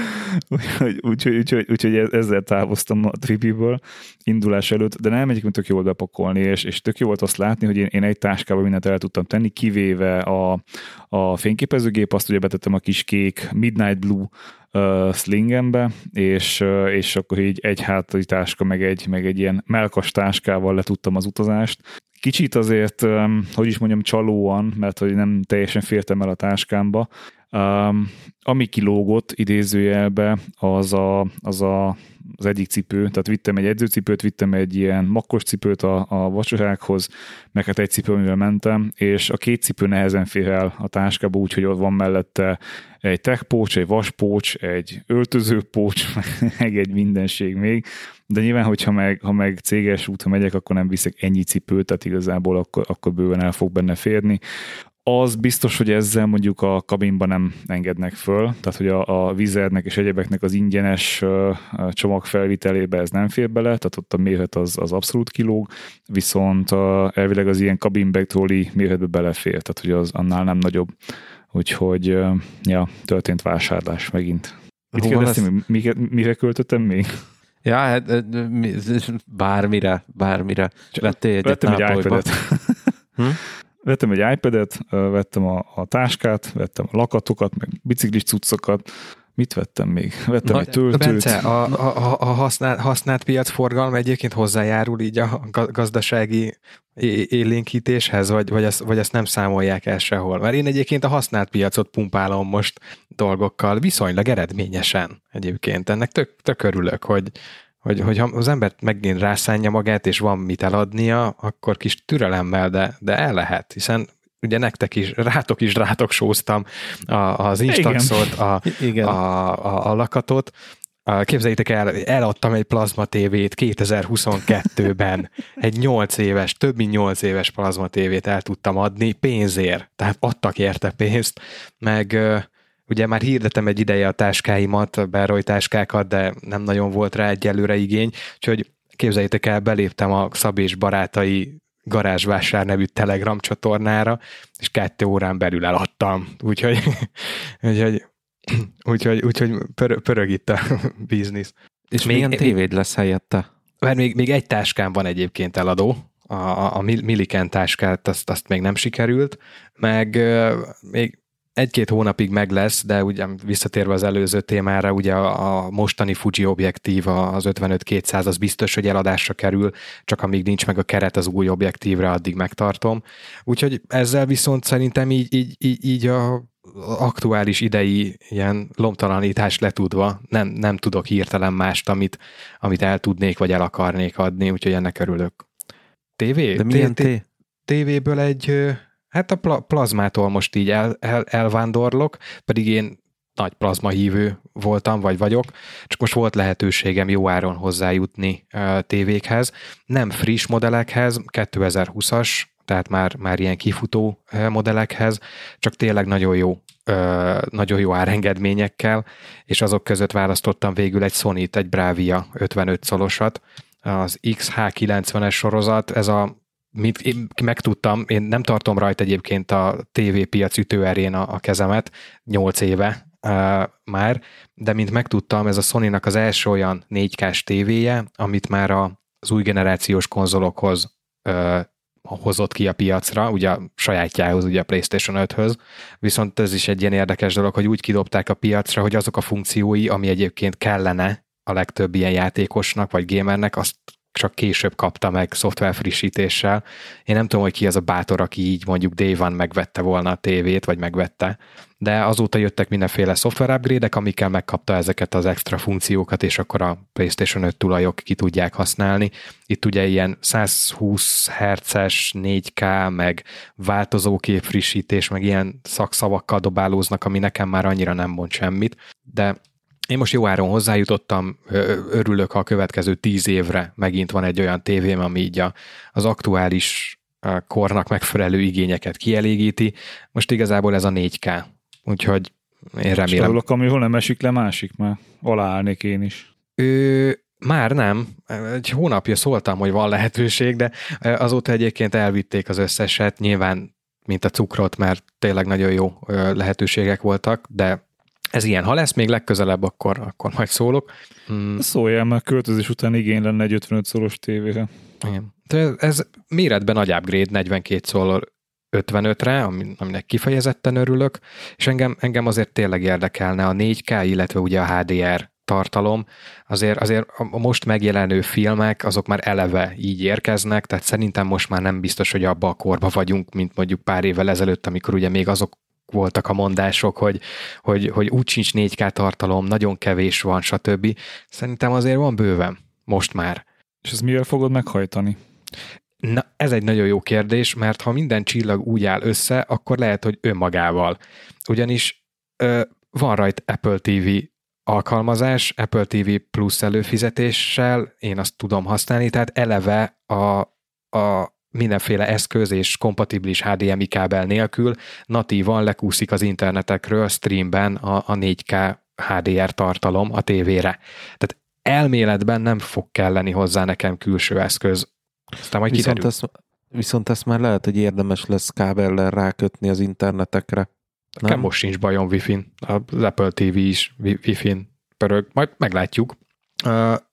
Úgyhogy úgy, úgy, úgy, úgy, ezzel távoztam a tripiből indulás előtt, de nem egyébként tök jól bepakolni, és, és tök jó volt azt látni, hogy én, én egy táskába mindent el tudtam tenni, kivéve a, a fényképezőgép, azt ugye betettem a kis kék Midnight Blue uh, slingembe, és, uh, és akkor így egy hátali táska, meg egy, meg egy ilyen melkas táskával letudtam az utazást. Kicsit azért, um, hogy is mondjam, csalóan, mert hogy nem teljesen fértem el a táskámba, Um, ami kilógott idézőjelbe, az, a, az a, az egyik cipő, tehát vittem egy edzőcipőt, vittem egy ilyen makkos cipőt a, a vacsorákhoz, meg hát egy cipő, amivel mentem, és a két cipő nehezen fér el a táskába, úgyhogy ott van mellette egy techpócs, egy vaspócs, egy öltözőpócs, meg egy mindenség még, de nyilván, hogyha meg, ha meg céges útra megyek, akkor nem viszek ennyi cipőt, tehát igazából akkor, akkor bőven el fog benne férni az biztos, hogy ezzel mondjuk a kabinban nem engednek föl, tehát hogy a, a vizernek és egyebeknek az ingyenes csomagfelvitelébe ez nem fér bele, tehát ott a méret az, az abszolút kilóg, viszont a, elvileg az ilyen kabinbag trolley méretbe belefér, tehát hogy az annál nem nagyobb. Úgyhogy ja, történt vásárlás megint. Mit kérdeztem, mire, mire költöttem még? Ja, hát bármire, bármire. Vettél egy Vettem egy iPad-et. hm? Vettem egy iPad-et, vettem a, a táskát, vettem a lakatokat, meg biciklis cuccokat, Mit vettem még? Vettem Na, egy töltőt. Bence, a, a, a használt, használt piacforgalom egyébként hozzájárul így a gazdasági élénkítéshez, vagy, vagy, ezt, vagy ezt nem számolják el sehol? Mert én egyébként a használt piacot pumpálom most dolgokkal viszonylag eredményesen egyébként. Ennek tök, tök örülök, hogy, hogy, hogy ha az embert megint rászánja magát, és van mit eladnia, akkor kis türelemmel, de, de el lehet, hiszen ugye nektek is, rátok is rátok sóztam a, az Instaxot, a, Igen. A, a, a lakatot, Képzeljétek el, eladtam egy plazma tévét 2022-ben. Egy 8 éves, több mint 8 éves plazma tévét el tudtam adni pénzért. Tehát adtak érte pénzt, meg ugye már hirdetem egy ideje a táskáimat, Beroy táskákat, de nem nagyon volt rá egyelőre igény, úgyhogy képzeljétek el, beléptem a Szabés barátai garázsvásár nevű Telegram csatornára, és kettő órán belül eladtam. Úgyhogy, úgyhogy, úgyhogy, úgyhogy pör, pörög itt a biznisz. És milyen még, tévéd lesz helyette? Mert még, még egy táskám van egyébként eladó, a, a, Milliken táskát, azt, azt még nem sikerült, meg uh, még egy-két hónapig meg lesz, de ugye visszatérve az előző témára, ugye a, a mostani Fuji objektív, az 55-200, az biztos, hogy eladásra kerül, csak amíg nincs meg a keret az új objektívre, addig megtartom. Úgyhogy ezzel viszont szerintem így, így, így, így a aktuális idei ilyen lomtalanítást letudva nem, nem tudok hirtelen mást, amit, amit el tudnék, vagy el akarnék adni, úgyhogy ennek örülök. TV? De milyen té? TV-ből egy Hát a plazmától most így el, el, elvándorlok, pedig én nagy plazma hívő voltam, vagy vagyok, csak most volt lehetőségem jó áron hozzájutni uh, tévékhez. Nem friss modellekhez, 2020-as, tehát már, már ilyen kifutó modellekhez, csak tényleg nagyon jó uh, nagyon jó árengedményekkel, és azok között választottam végül egy sony egy Bravia 55 szolosat, az XH90-es sorozat, ez a mint én megtudtam, én nem tartom rajta egyébként a TV piac ütőerén a, a kezemet, 8 éve uh, már, de mint megtudtam, ez a Sony-nak az első olyan 4K-s tévéje, amit már a, az új generációs konzolokhoz uh, hozott ki a piacra, ugye a sajátjához, ugye a PlayStation 5-höz, viszont ez is egy ilyen érdekes dolog, hogy úgy kidobták a piacra, hogy azok a funkciói, ami egyébként kellene a legtöbb ilyen játékosnak vagy gamernek, azt csak később kapta meg szoftver frissítéssel. Én nem tudom, hogy ki az a bátor, aki így mondjuk Day One megvette volna a tévét, vagy megvette, de azóta jöttek mindenféle szoftver upgrade amikkel megkapta ezeket az extra funkciókat, és akkor a PlayStation 5 tulajok ki tudják használni. Itt ugye ilyen 120 Hz-es 4K, meg változókép frissítés, meg ilyen szakszavakkal dobálóznak, ami nekem már annyira nem mond semmit, de én most jó áron hozzájutottam, örülök, ha a következő tíz évre megint van egy olyan tévém, ami így a, az aktuális kornak megfelelő igényeket kielégíti. Most igazából ez a 4K, úgyhogy én remélem. És ami hol nem esik le másik, mert aláállnék én is. Ő, már nem. Egy hónapja szóltam, hogy van lehetőség, de azóta egyébként elvitték az összeset, nyilván mint a cukrot, mert tényleg nagyon jó lehetőségek voltak, de ez ilyen. Ha lesz még legközelebb, akkor, akkor majd szólok. Mm. Szóljál, mert költözés után igény lenne egy 55 szoros tévére. Igen. De ez méretben nagy upgrade, 42 szólor 55-re, aminek kifejezetten örülök, és engem, engem azért tényleg érdekelne a 4K, illetve ugye a HDR tartalom, azért, azért a most megjelenő filmek, azok már eleve így érkeznek, tehát szerintem most már nem biztos, hogy abba a korba vagyunk, mint mondjuk pár évvel ezelőtt, amikor ugye még azok voltak a mondások, hogy, hogy, hogy úgy sincs 4K tartalom, nagyon kevés van, stb. Szerintem azért van bőven, most már. És ez mivel fogod meghajtani? Na, ez egy nagyon jó kérdés, mert ha minden csillag úgy áll össze, akkor lehet, hogy önmagával. Ugyanis ö, van rajta Apple TV alkalmazás, Apple TV Plus előfizetéssel, én azt tudom használni, tehát eleve a, a mindenféle eszköz és kompatibilis HDMI kábel nélkül natívan lekúszik az internetekről streamben a, a 4K HDR tartalom a tévére. Tehát elméletben nem fog kelleni hozzá nekem külső eszköz. Aztán majd viszont ezt, viszont ezt már lehet, hogy érdemes lesz kábellel rákötni az internetekre. Nekem most sincs bajom Wi-Fi-n. Az Apple TV is Wi-Fi-n pörög. Majd meglátjuk.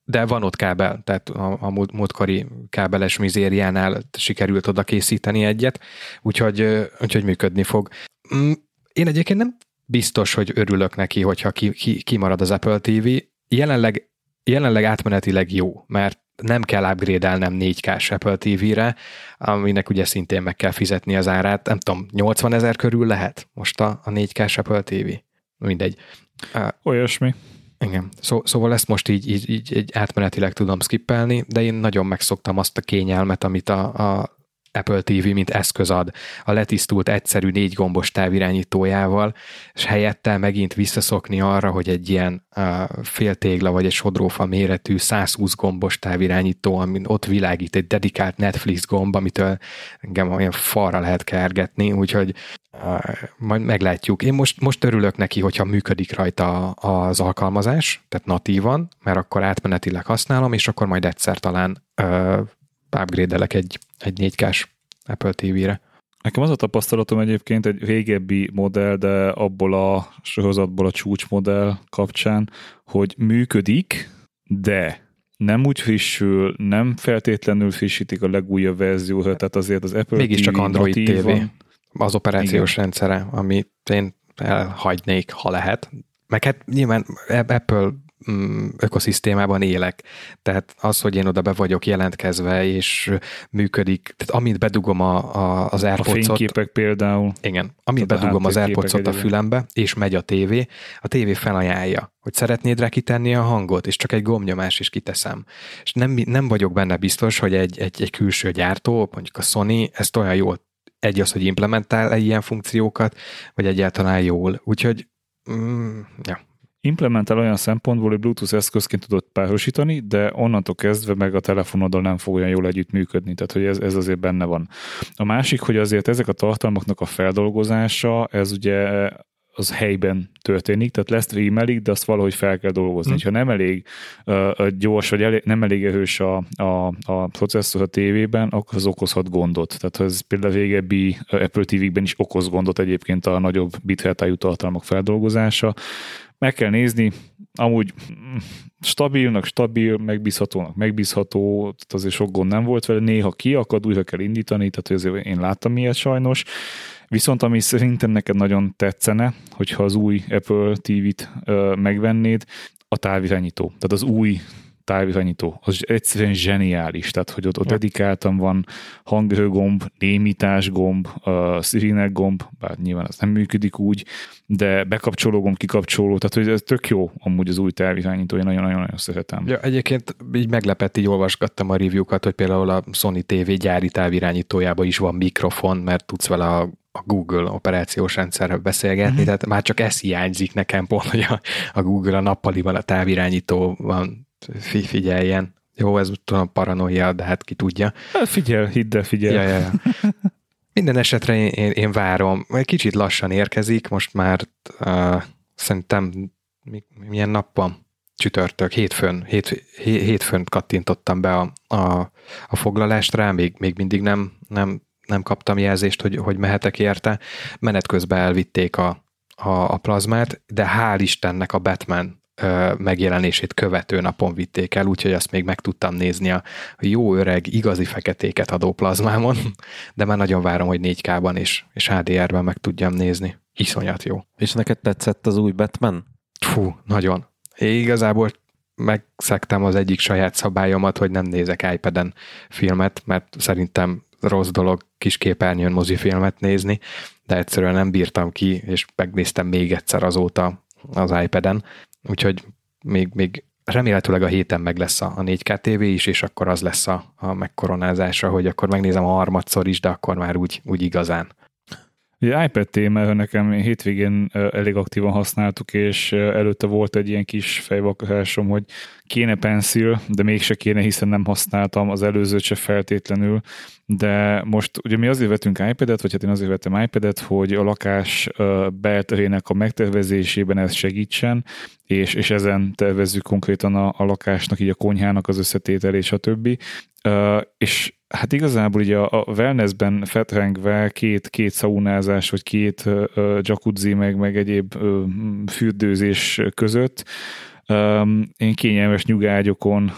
De van ott kábel, tehát a, a múlt, múltkori kábeles mizériánál sikerült oda készíteni egyet, úgyhogy, úgyhogy működni fog. Mm, én egyébként nem biztos, hogy örülök neki, hogyha ki, ki, kimarad az Apple TV. Jelenleg, jelenleg átmenetileg jó, mert nem kell upgrade-elnem 4K-s Apple TV-re, aminek ugye szintén meg kell fizetni az árát. Nem tudom, 80 ezer körül lehet most a, a 4K-s Apple TV? Mindegy. Olyasmi. Igen, Szó, szóval ezt most így, így, így, így átmenetileg tudom skippelni, de én nagyon megszoktam azt a kényelmet, amit a, a Apple TV, mint eszköz ad a letisztult egyszerű négy gombos távirányítójával, és helyette megint visszaszokni arra, hogy egy ilyen uh, féltégla vagy egy sodrófa méretű 120 gombos távirányító, amin ott világít egy dedikált Netflix gomb, amitől engem olyan falra lehet kergetni, úgyhogy uh, majd meglátjuk. Én most, most örülök neki, hogyha működik rajta az alkalmazás, tehát natívan, mert akkor átmenetileg használom, és akkor majd egyszer talán upgrade-elek egy, egy 4K-s Apple TV-re. Nekem az a tapasztalatom egyébként egy régebbi modell, de abból a sorozatból a csúcsmodell kapcsán, hogy működik, de nem úgy frissül, nem feltétlenül frissítik a legújabb verziót, tehát azért az Apple Mégiscsak TV Android TV, az operációs Igen. rendszere, amit én elhagynék, ha lehet. Meg hát nyilván Apple ökoszisztémában élek. Tehát az, hogy én oda be vagyok jelentkezve, és működik, tehát amint bedugom a, a, az A AirPods-ot, fényképek például. igen, amint Tehát a bedugom az AirPods-ot a fülembe, és megy a tévé, a tévé felajánlja, hogy szeretnéd rá kitenni a hangot, és csak egy gombnyomás is kiteszem. És nem, nem vagyok benne biztos, hogy egy, egy, egy külső gyártó, mondjuk a Sony, ezt olyan jól egy az, hogy implementál ilyen funkciókat, vagy egyáltalán jól. Úgyhogy mm, ja, Implementál olyan szempontból, hogy Bluetooth eszközként tudod párosítani, de onnantól kezdve meg a telefonoddal nem fog olyan jól együtt működni, tehát hogy ez, ez azért benne van. A másik, hogy azért ezek a tartalmaknak a feldolgozása, ez ugye az helyben történik, tehát lesz streamelik, de azt valahogy fel kell dolgozni. Hmm. Ha nem elég uh, gyors, vagy elég, nem elég erős a, a, a processzor a tévében, akkor az okozhat gondot. Tehát ez például a régebbi Apple TV-ben is okoz gondot egyébként a nagyobb bithertájú tartalmak feldolgozása. Meg kell nézni, amúgy stabilnak stabil, megbízhatónak megbízható, tehát azért sok gond nem volt vele, néha kiakad, újra kell indítani, tehát azért én láttam ilyet sajnos. Viszont ami szerintem neked nagyon tetszene, hogyha az új Apple TV-t megvennéd, a távirányító. Tehát az új távirányító, az egyszerűen zseniális, tehát hogy ott, ott dedikáltan van hangerőgomb, némítás gomb, uh, szirinek gomb, bár nyilván az nem működik úgy, de bekapcsoló gomb, kikapcsoló, tehát hogy ez tök jó amúgy az új távirányító, én nagyon-nagyon szeretem. Ja, egyébként így meglepett, így olvasgattam a review-kat, hogy például a Sony TV gyári távirányítójában is van mikrofon, mert tudsz vele a, a Google operációs rendszerrel beszélgetni, Mhm. uh-huh. tehát már csak ez hiányzik nekem pont, hogy a, a Google a nappaliban a távirányító van, figyeljen. Jó, ez tudom paranoia, de hát ki tudja. Hát Figyel, hidd el, figyel. Ja, ja, ja. Minden esetre én, én, én várom. Egy kicsit lassan érkezik, most már uh, szerintem mi, milyen nap van? Csütörtök, hétfőn, hét, hé- hétfőn kattintottam be a, a, a foglalást rá, még, még mindig nem, nem, nem kaptam jelzést, hogy, hogy mehetek érte. Menet közben elvitték a, a, a plazmát, de hál' Istennek a Batman megjelenését követő napon vitték el, úgyhogy azt még meg tudtam nézni a jó öreg, igazi feketéket adó plazmámon, de már nagyon várom, hogy 4K-ban és, és HDR-ben meg tudjam nézni. Iszonyat jó. És neked tetszett az új Batman? Fú, nagyon. Én igazából megszektem az egyik saját szabályomat, hogy nem nézek iPad-en filmet, mert szerintem rossz dolog kis képernyőn mozifilmet nézni, de egyszerűen nem bírtam ki, és megnéztem még egyszer azóta az iPad-en, úgyhogy még, még remélhetőleg a héten meg lesz a, a 4K TV is, és akkor az lesz a, a megkoronázása, hogy akkor megnézem a harmadszor is, de akkor már úgy, úgy igazán. Ugye iPad témára nekem hétvégén elég aktívan használtuk, és előtte volt egy ilyen kis fejvakarásom, hogy kéne pencil, de mégse kéne, hiszen nem használtam az előzőt se feltétlenül, de most ugye mi azért vettünk iPad-et, vagy hát én azért vettem iPad-et, hogy a lakás belterének a megtervezésében ez segítsen, és, és ezen tervezzük konkrétan a, a lakásnak, így a konyhának az összetételét, stb. És hát igazából ugye a, wellnessben fetrengve két, két szaunázás, vagy két uh, jacuzzi, meg, meg egyéb uh, fürdőzés között. Én kényelmes nyugágyokon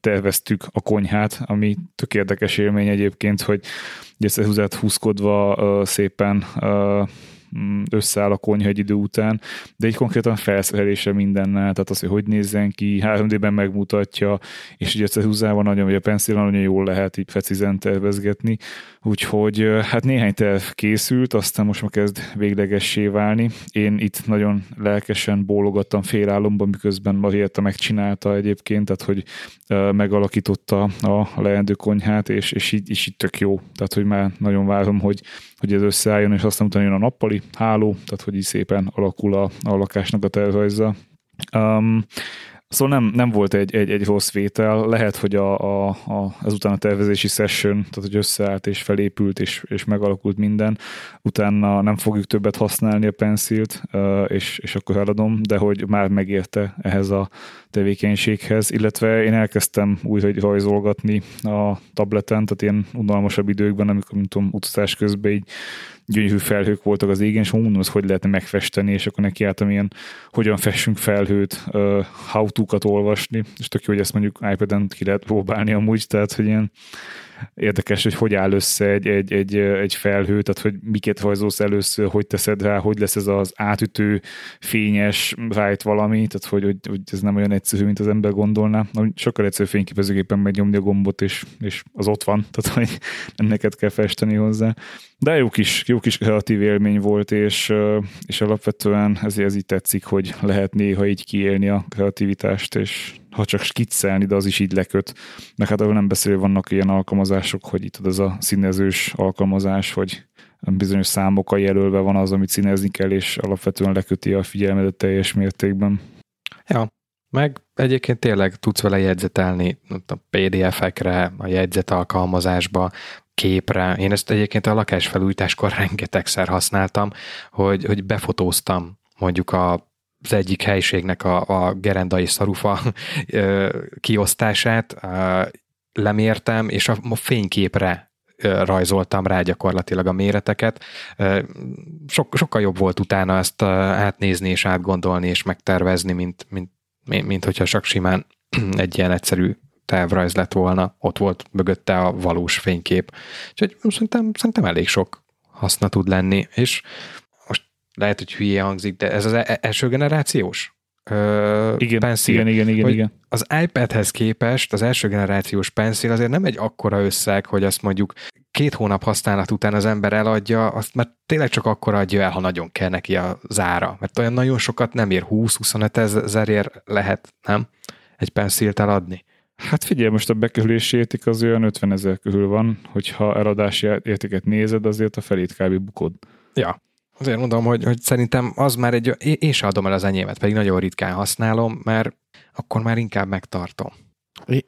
terveztük a konyhát, ami tök érdekes élmény egyébként, hogy összehúzát húzkodva szépen Mm, összeáll a konyha egy idő után, de egy konkrétan felszerelése mindennel, tehát az, hogy hogy nézzen ki, 3D-ben megmutatja, és ugye összehúzával nagyon, vagy a pencil nagyon jól lehet így precizen tervezgetni, úgyhogy hát néhány terv készült, aztán most már kezd véglegessé válni. Én itt nagyon lelkesen bólogattam félálomban, miközben Marietta megcsinálta egyébként, tehát hogy megalakította a leendő konyhát, és, és így, és így tök jó. Tehát, hogy már nagyon várom, hogy, hogy ez összeálljon, és aztán utána jön a nappali háló, tehát hogy így szépen alakul a, a lakásnak a tervrajza. Um, Szóval nem, nem volt egy, egy, egy rossz vétel, lehet, hogy a, a, a, ezután a tervezési session, tehát hogy összeállt és felépült és, és megalakult minden, utána nem fogjuk többet használni a pencilt, és, és akkor eladom, de hogy már megérte ehhez a tevékenységhez, illetve én elkezdtem újra rajzolgatni a tableten, tehát ilyen unalmasabb időkben, amikor, mint tudom, utazás közben így gyönyörű felhők voltak az égen, és mondom, hogy hogy lehetne megfesteni, és akkor nekiálltam ilyen, hogyan fessünk felhőt, uh, how olvasni, és tök jó, hogy ezt mondjuk iPad-en ki lehet próbálni amúgy, tehát hogy ilyen érdekes, hogy hogy áll össze egy, egy, egy, egy felhő, tehát hogy miket rajzolsz először, hogy teszed rá, hogy lesz ez az átütő, fényes, rájt valami, tehát hogy, hogy, hogy ez nem olyan egyszerű, mint az ember gondolná. Sokkal egyszerű fényképezőgépen megnyomni a gombot, és, és az ott van, tehát hogy nem neked kell festeni hozzá. De jó kis, jó kis kreatív élmény volt, és, és alapvetően ezért ez így tetszik, hogy lehet néha így kiélni a kreativitást, és ha csak skiccelni, de az is így leköt. Meg hát nem beszélő vannak ilyen alkalmazások, hogy itt az a színezős alkalmazás, hogy bizonyos számokkal jelölve van az, amit színezni kell, és alapvetően leköti a figyelmedet teljes mértékben. Ja, meg egyébként tényleg tudsz vele jegyzetelni a PDF-ekre, a jegyzet alkalmazásba, képre. Én ezt egyébként a lakásfelújításkor rengetegszer használtam, hogy, hogy befotóztam mondjuk a az egyik helyiségnek a, a gerendai szarufa kiosztását, lemértem, és a, fényképre rajzoltam rá gyakorlatilag a méreteket. Sok, sokkal jobb volt utána ezt átnézni és átgondolni és megtervezni, mint, mint, mint, mint hogyha csak simán egy ilyen egyszerű tervrajz lett volna, ott volt mögötte a valós fénykép. Úgyhogy szerintem, szerintem elég sok haszna tud lenni, és lehet, hogy hülye hangzik, de ez az e- első generációs ö, igen, pencil. Igen, igen, igen, igen. Az iPadhez képest az első generációs pencil azért nem egy akkora összeg, hogy azt mondjuk két hónap használat után az ember eladja, azt mert tényleg csak akkor adja el, ha nagyon kell neki a zára. Mert olyan nagyon sokat nem ér, 20-25 ezerért lehet, nem? Egy pencilt eladni. Hát figyelj, most a bekerülési érték az olyan 50 ezer körül van, hogyha eladási értéket nézed, azért a felét kb. bukod. Ja, Azért mondom, hogy, hogy szerintem az már egy, én sem adom el az enyémet, pedig nagyon ritkán használom, mert akkor már inkább megtartom.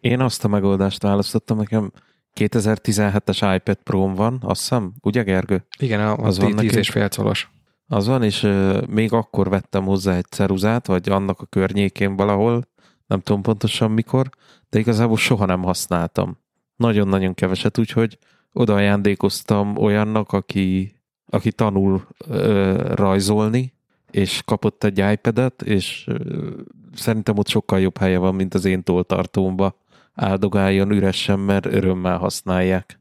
Én azt a megoldást választottam, nekem 2017-es iPad pro van, azt hiszem, ugye Gergő? Igen, az, az van 10 és fél colos. Az van, és még akkor vettem hozzá egy ceruzát, vagy annak a környékén valahol, nem tudom pontosan mikor, de igazából soha nem használtam. Nagyon-nagyon keveset, úgyhogy oda ajándékoztam olyannak, aki aki tanul ö, rajzolni, és kapott egy iPad-et, és ö, szerintem ott sokkal jobb helye van, mint az én toltartómba. Áldogáljon üresen, mert örömmel használják.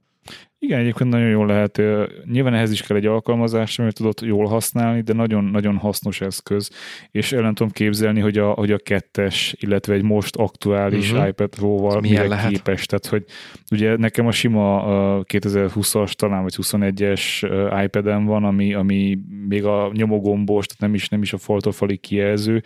Igen, egyébként nagyon jól lehet. Nyilván ehhez is kell egy alkalmazás, amit tudod jól használni, de nagyon-nagyon hasznos eszköz, és el nem tudom képzelni, hogy a, hogy a kettes, illetve egy most aktuális uh-huh. iPad Pro-val mire lehet? képes. Tehát, hogy ugye nekem a sima 2020-as, talán vagy 21-es iPad-em van, ami, ami még a nyomogombos, tehát nem is, nem is a faltofali kijelző,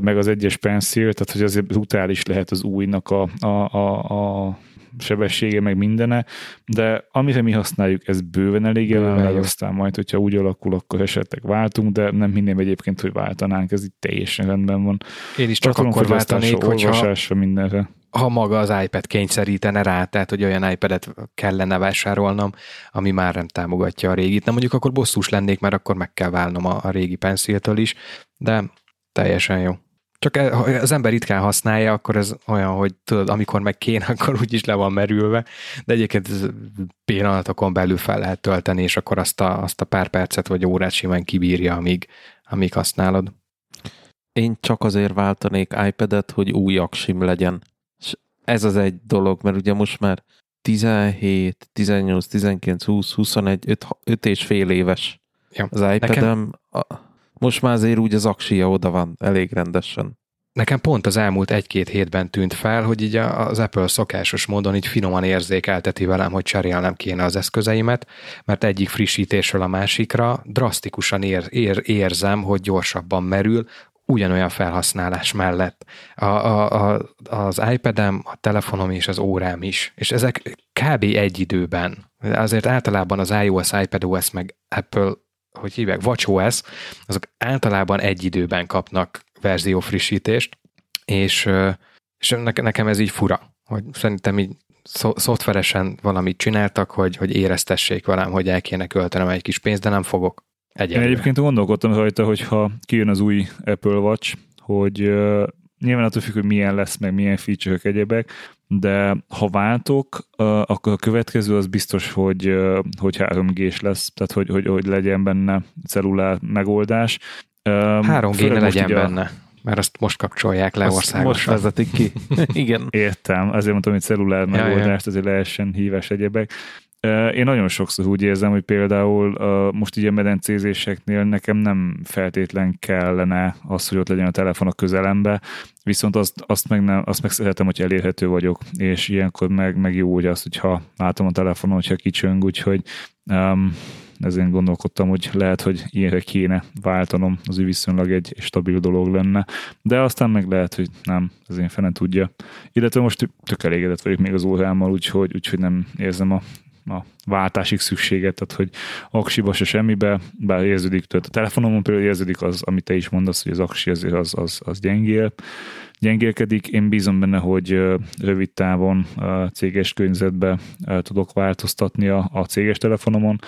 meg az egyes pencil, tehát hogy azért brutális lehet az újnak a, a, a, a sebessége, meg mindene, de amire mi használjuk, ez bőven elég jelenleg, aztán majd, hogyha úgy alakul, akkor esetleg váltunk, de nem hinném egyébként, hogy váltanánk, ez itt teljesen rendben van. Én is csak Tartalom akkor váltanék, hogyha mindenre. ha maga az iPad kényszerítene rá, tehát hogy olyan iPad-et kellene vásárolnom, ami már nem támogatja a régit. Nem mondjuk akkor bosszus lennék, mert akkor meg kell válnom a, a régi penciltől is, de teljesen jó. Csak e, ha az ember ritkán használja, akkor ez olyan, hogy tudod, amikor meg kéne, akkor úgyis le van merülve, de egyébként ez pillanatokon belül fel lehet tölteni, és akkor azt a, azt a pár percet vagy órát simán kibírja, amíg, amíg használod. én csak azért váltanék iPad-et, hogy új aksim legyen. És ez az egy dolog, mert ugye most már 17, 18, 19, 20, 21, 5, 5 és fél éves Ja, az iPad-em. A, most már azért úgy az aksia oda van elég rendesen. Nekem pont az elmúlt egy-két hétben tűnt fel, hogy így az Apple szokásos módon így finoman érzékelteti velem, hogy cserélnem kéne az eszközeimet, mert egyik frissítésről a másikra drasztikusan ér, ér, érzem, hogy gyorsabban merül, ugyanolyan felhasználás mellett. A, a, a, az iPad-em, a telefonom és az órám is. És ezek kb. egy időben. Azért általában az iOS, iPadOS, meg Apple, hogy hívják, WatchOS, azok általában egy időben kapnak verzió frissítést, és, és nekem ez így fura, hogy szerintem így szoftveresen valamit csináltak, hogy, hogy éreztessék velem, hogy el kéne költenem egy kis pénzt, de nem fogok. Egyelőre. Én egyébként gondolkodtam rajta, hogyha kijön az új Apple Watch, hogy uh, nyilván attól függ, hogy milyen lesz, meg milyen feature-ök egyebek, de ha váltok, akkor a következő az biztos, hogy, hogy 3G-s lesz, tehát hogy, hogy, hogy legyen benne cellulár megoldás. 3G ne legyen benne mert azt most kapcsolják le országosan. Most vezetik ki. Igen. Értem, azért mondtam, hogy cellulár megoldást, azért lehessen hívás egyebek. Én nagyon sokszor úgy érzem, hogy például most így a medencézéseknél nekem nem feltétlen kellene az, hogy ott legyen a telefon a közelembe, viszont azt, azt, meg, nem, azt meg szeretem, hogy elérhető vagyok, és ilyenkor meg, meg jó, hogy azt, hogyha látom a telefonon, hogyha kicsöng, úgyhogy um, ezért gondolkodtam, hogy lehet, hogy ilyenre kéne váltanom, az ő viszonylag egy stabil dolog lenne, de aztán meg lehet, hogy nem, az én fene tudja. Illetve most tök elégedett vagyok még az órámmal, úgyhogy, úgyhogy nem érzem a a váltásig szükséget, tehát hogy aksiba se semmibe, bár érződik, tehát a telefonomon például érződik az, amit te is mondasz, hogy az aksi az, az, az, az gyengél, gyengélkedik. Én bízom benne, hogy rövid távon céges környezetbe tudok változtatni a, a céges telefonomon,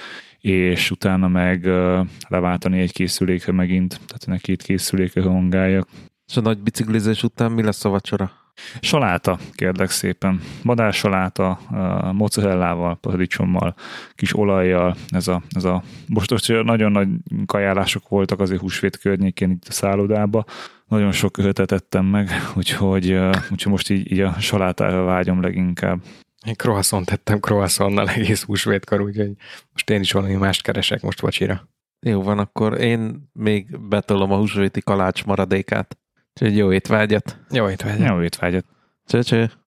és utána meg leváltani egy készülékre megint, tehát ne két készülékre hongáljak. És a nagy biciklizés után mi lesz a vacsora? Saláta, kérlek szépen. Madársaláta, mozzarellával, paradicsommal, kis olajjal, ez a, ez a most, most nagyon nagy kajálások voltak azért húsvét környékén itt a szállodába, nagyon sok ötletet ettem meg, úgyhogy, úgyhogy most így, így a salátára vágyom leginkább. Én croissant tettem croissantnal egész húsvétkor, úgyhogy most én is valami mást keresek most vacsira. Jó van, akkor én még betolom a húsvéti kalács maradékát. Úgyhogy jó étvágyat. Jó étvágyat. Jó étvágyat. Cső, cső.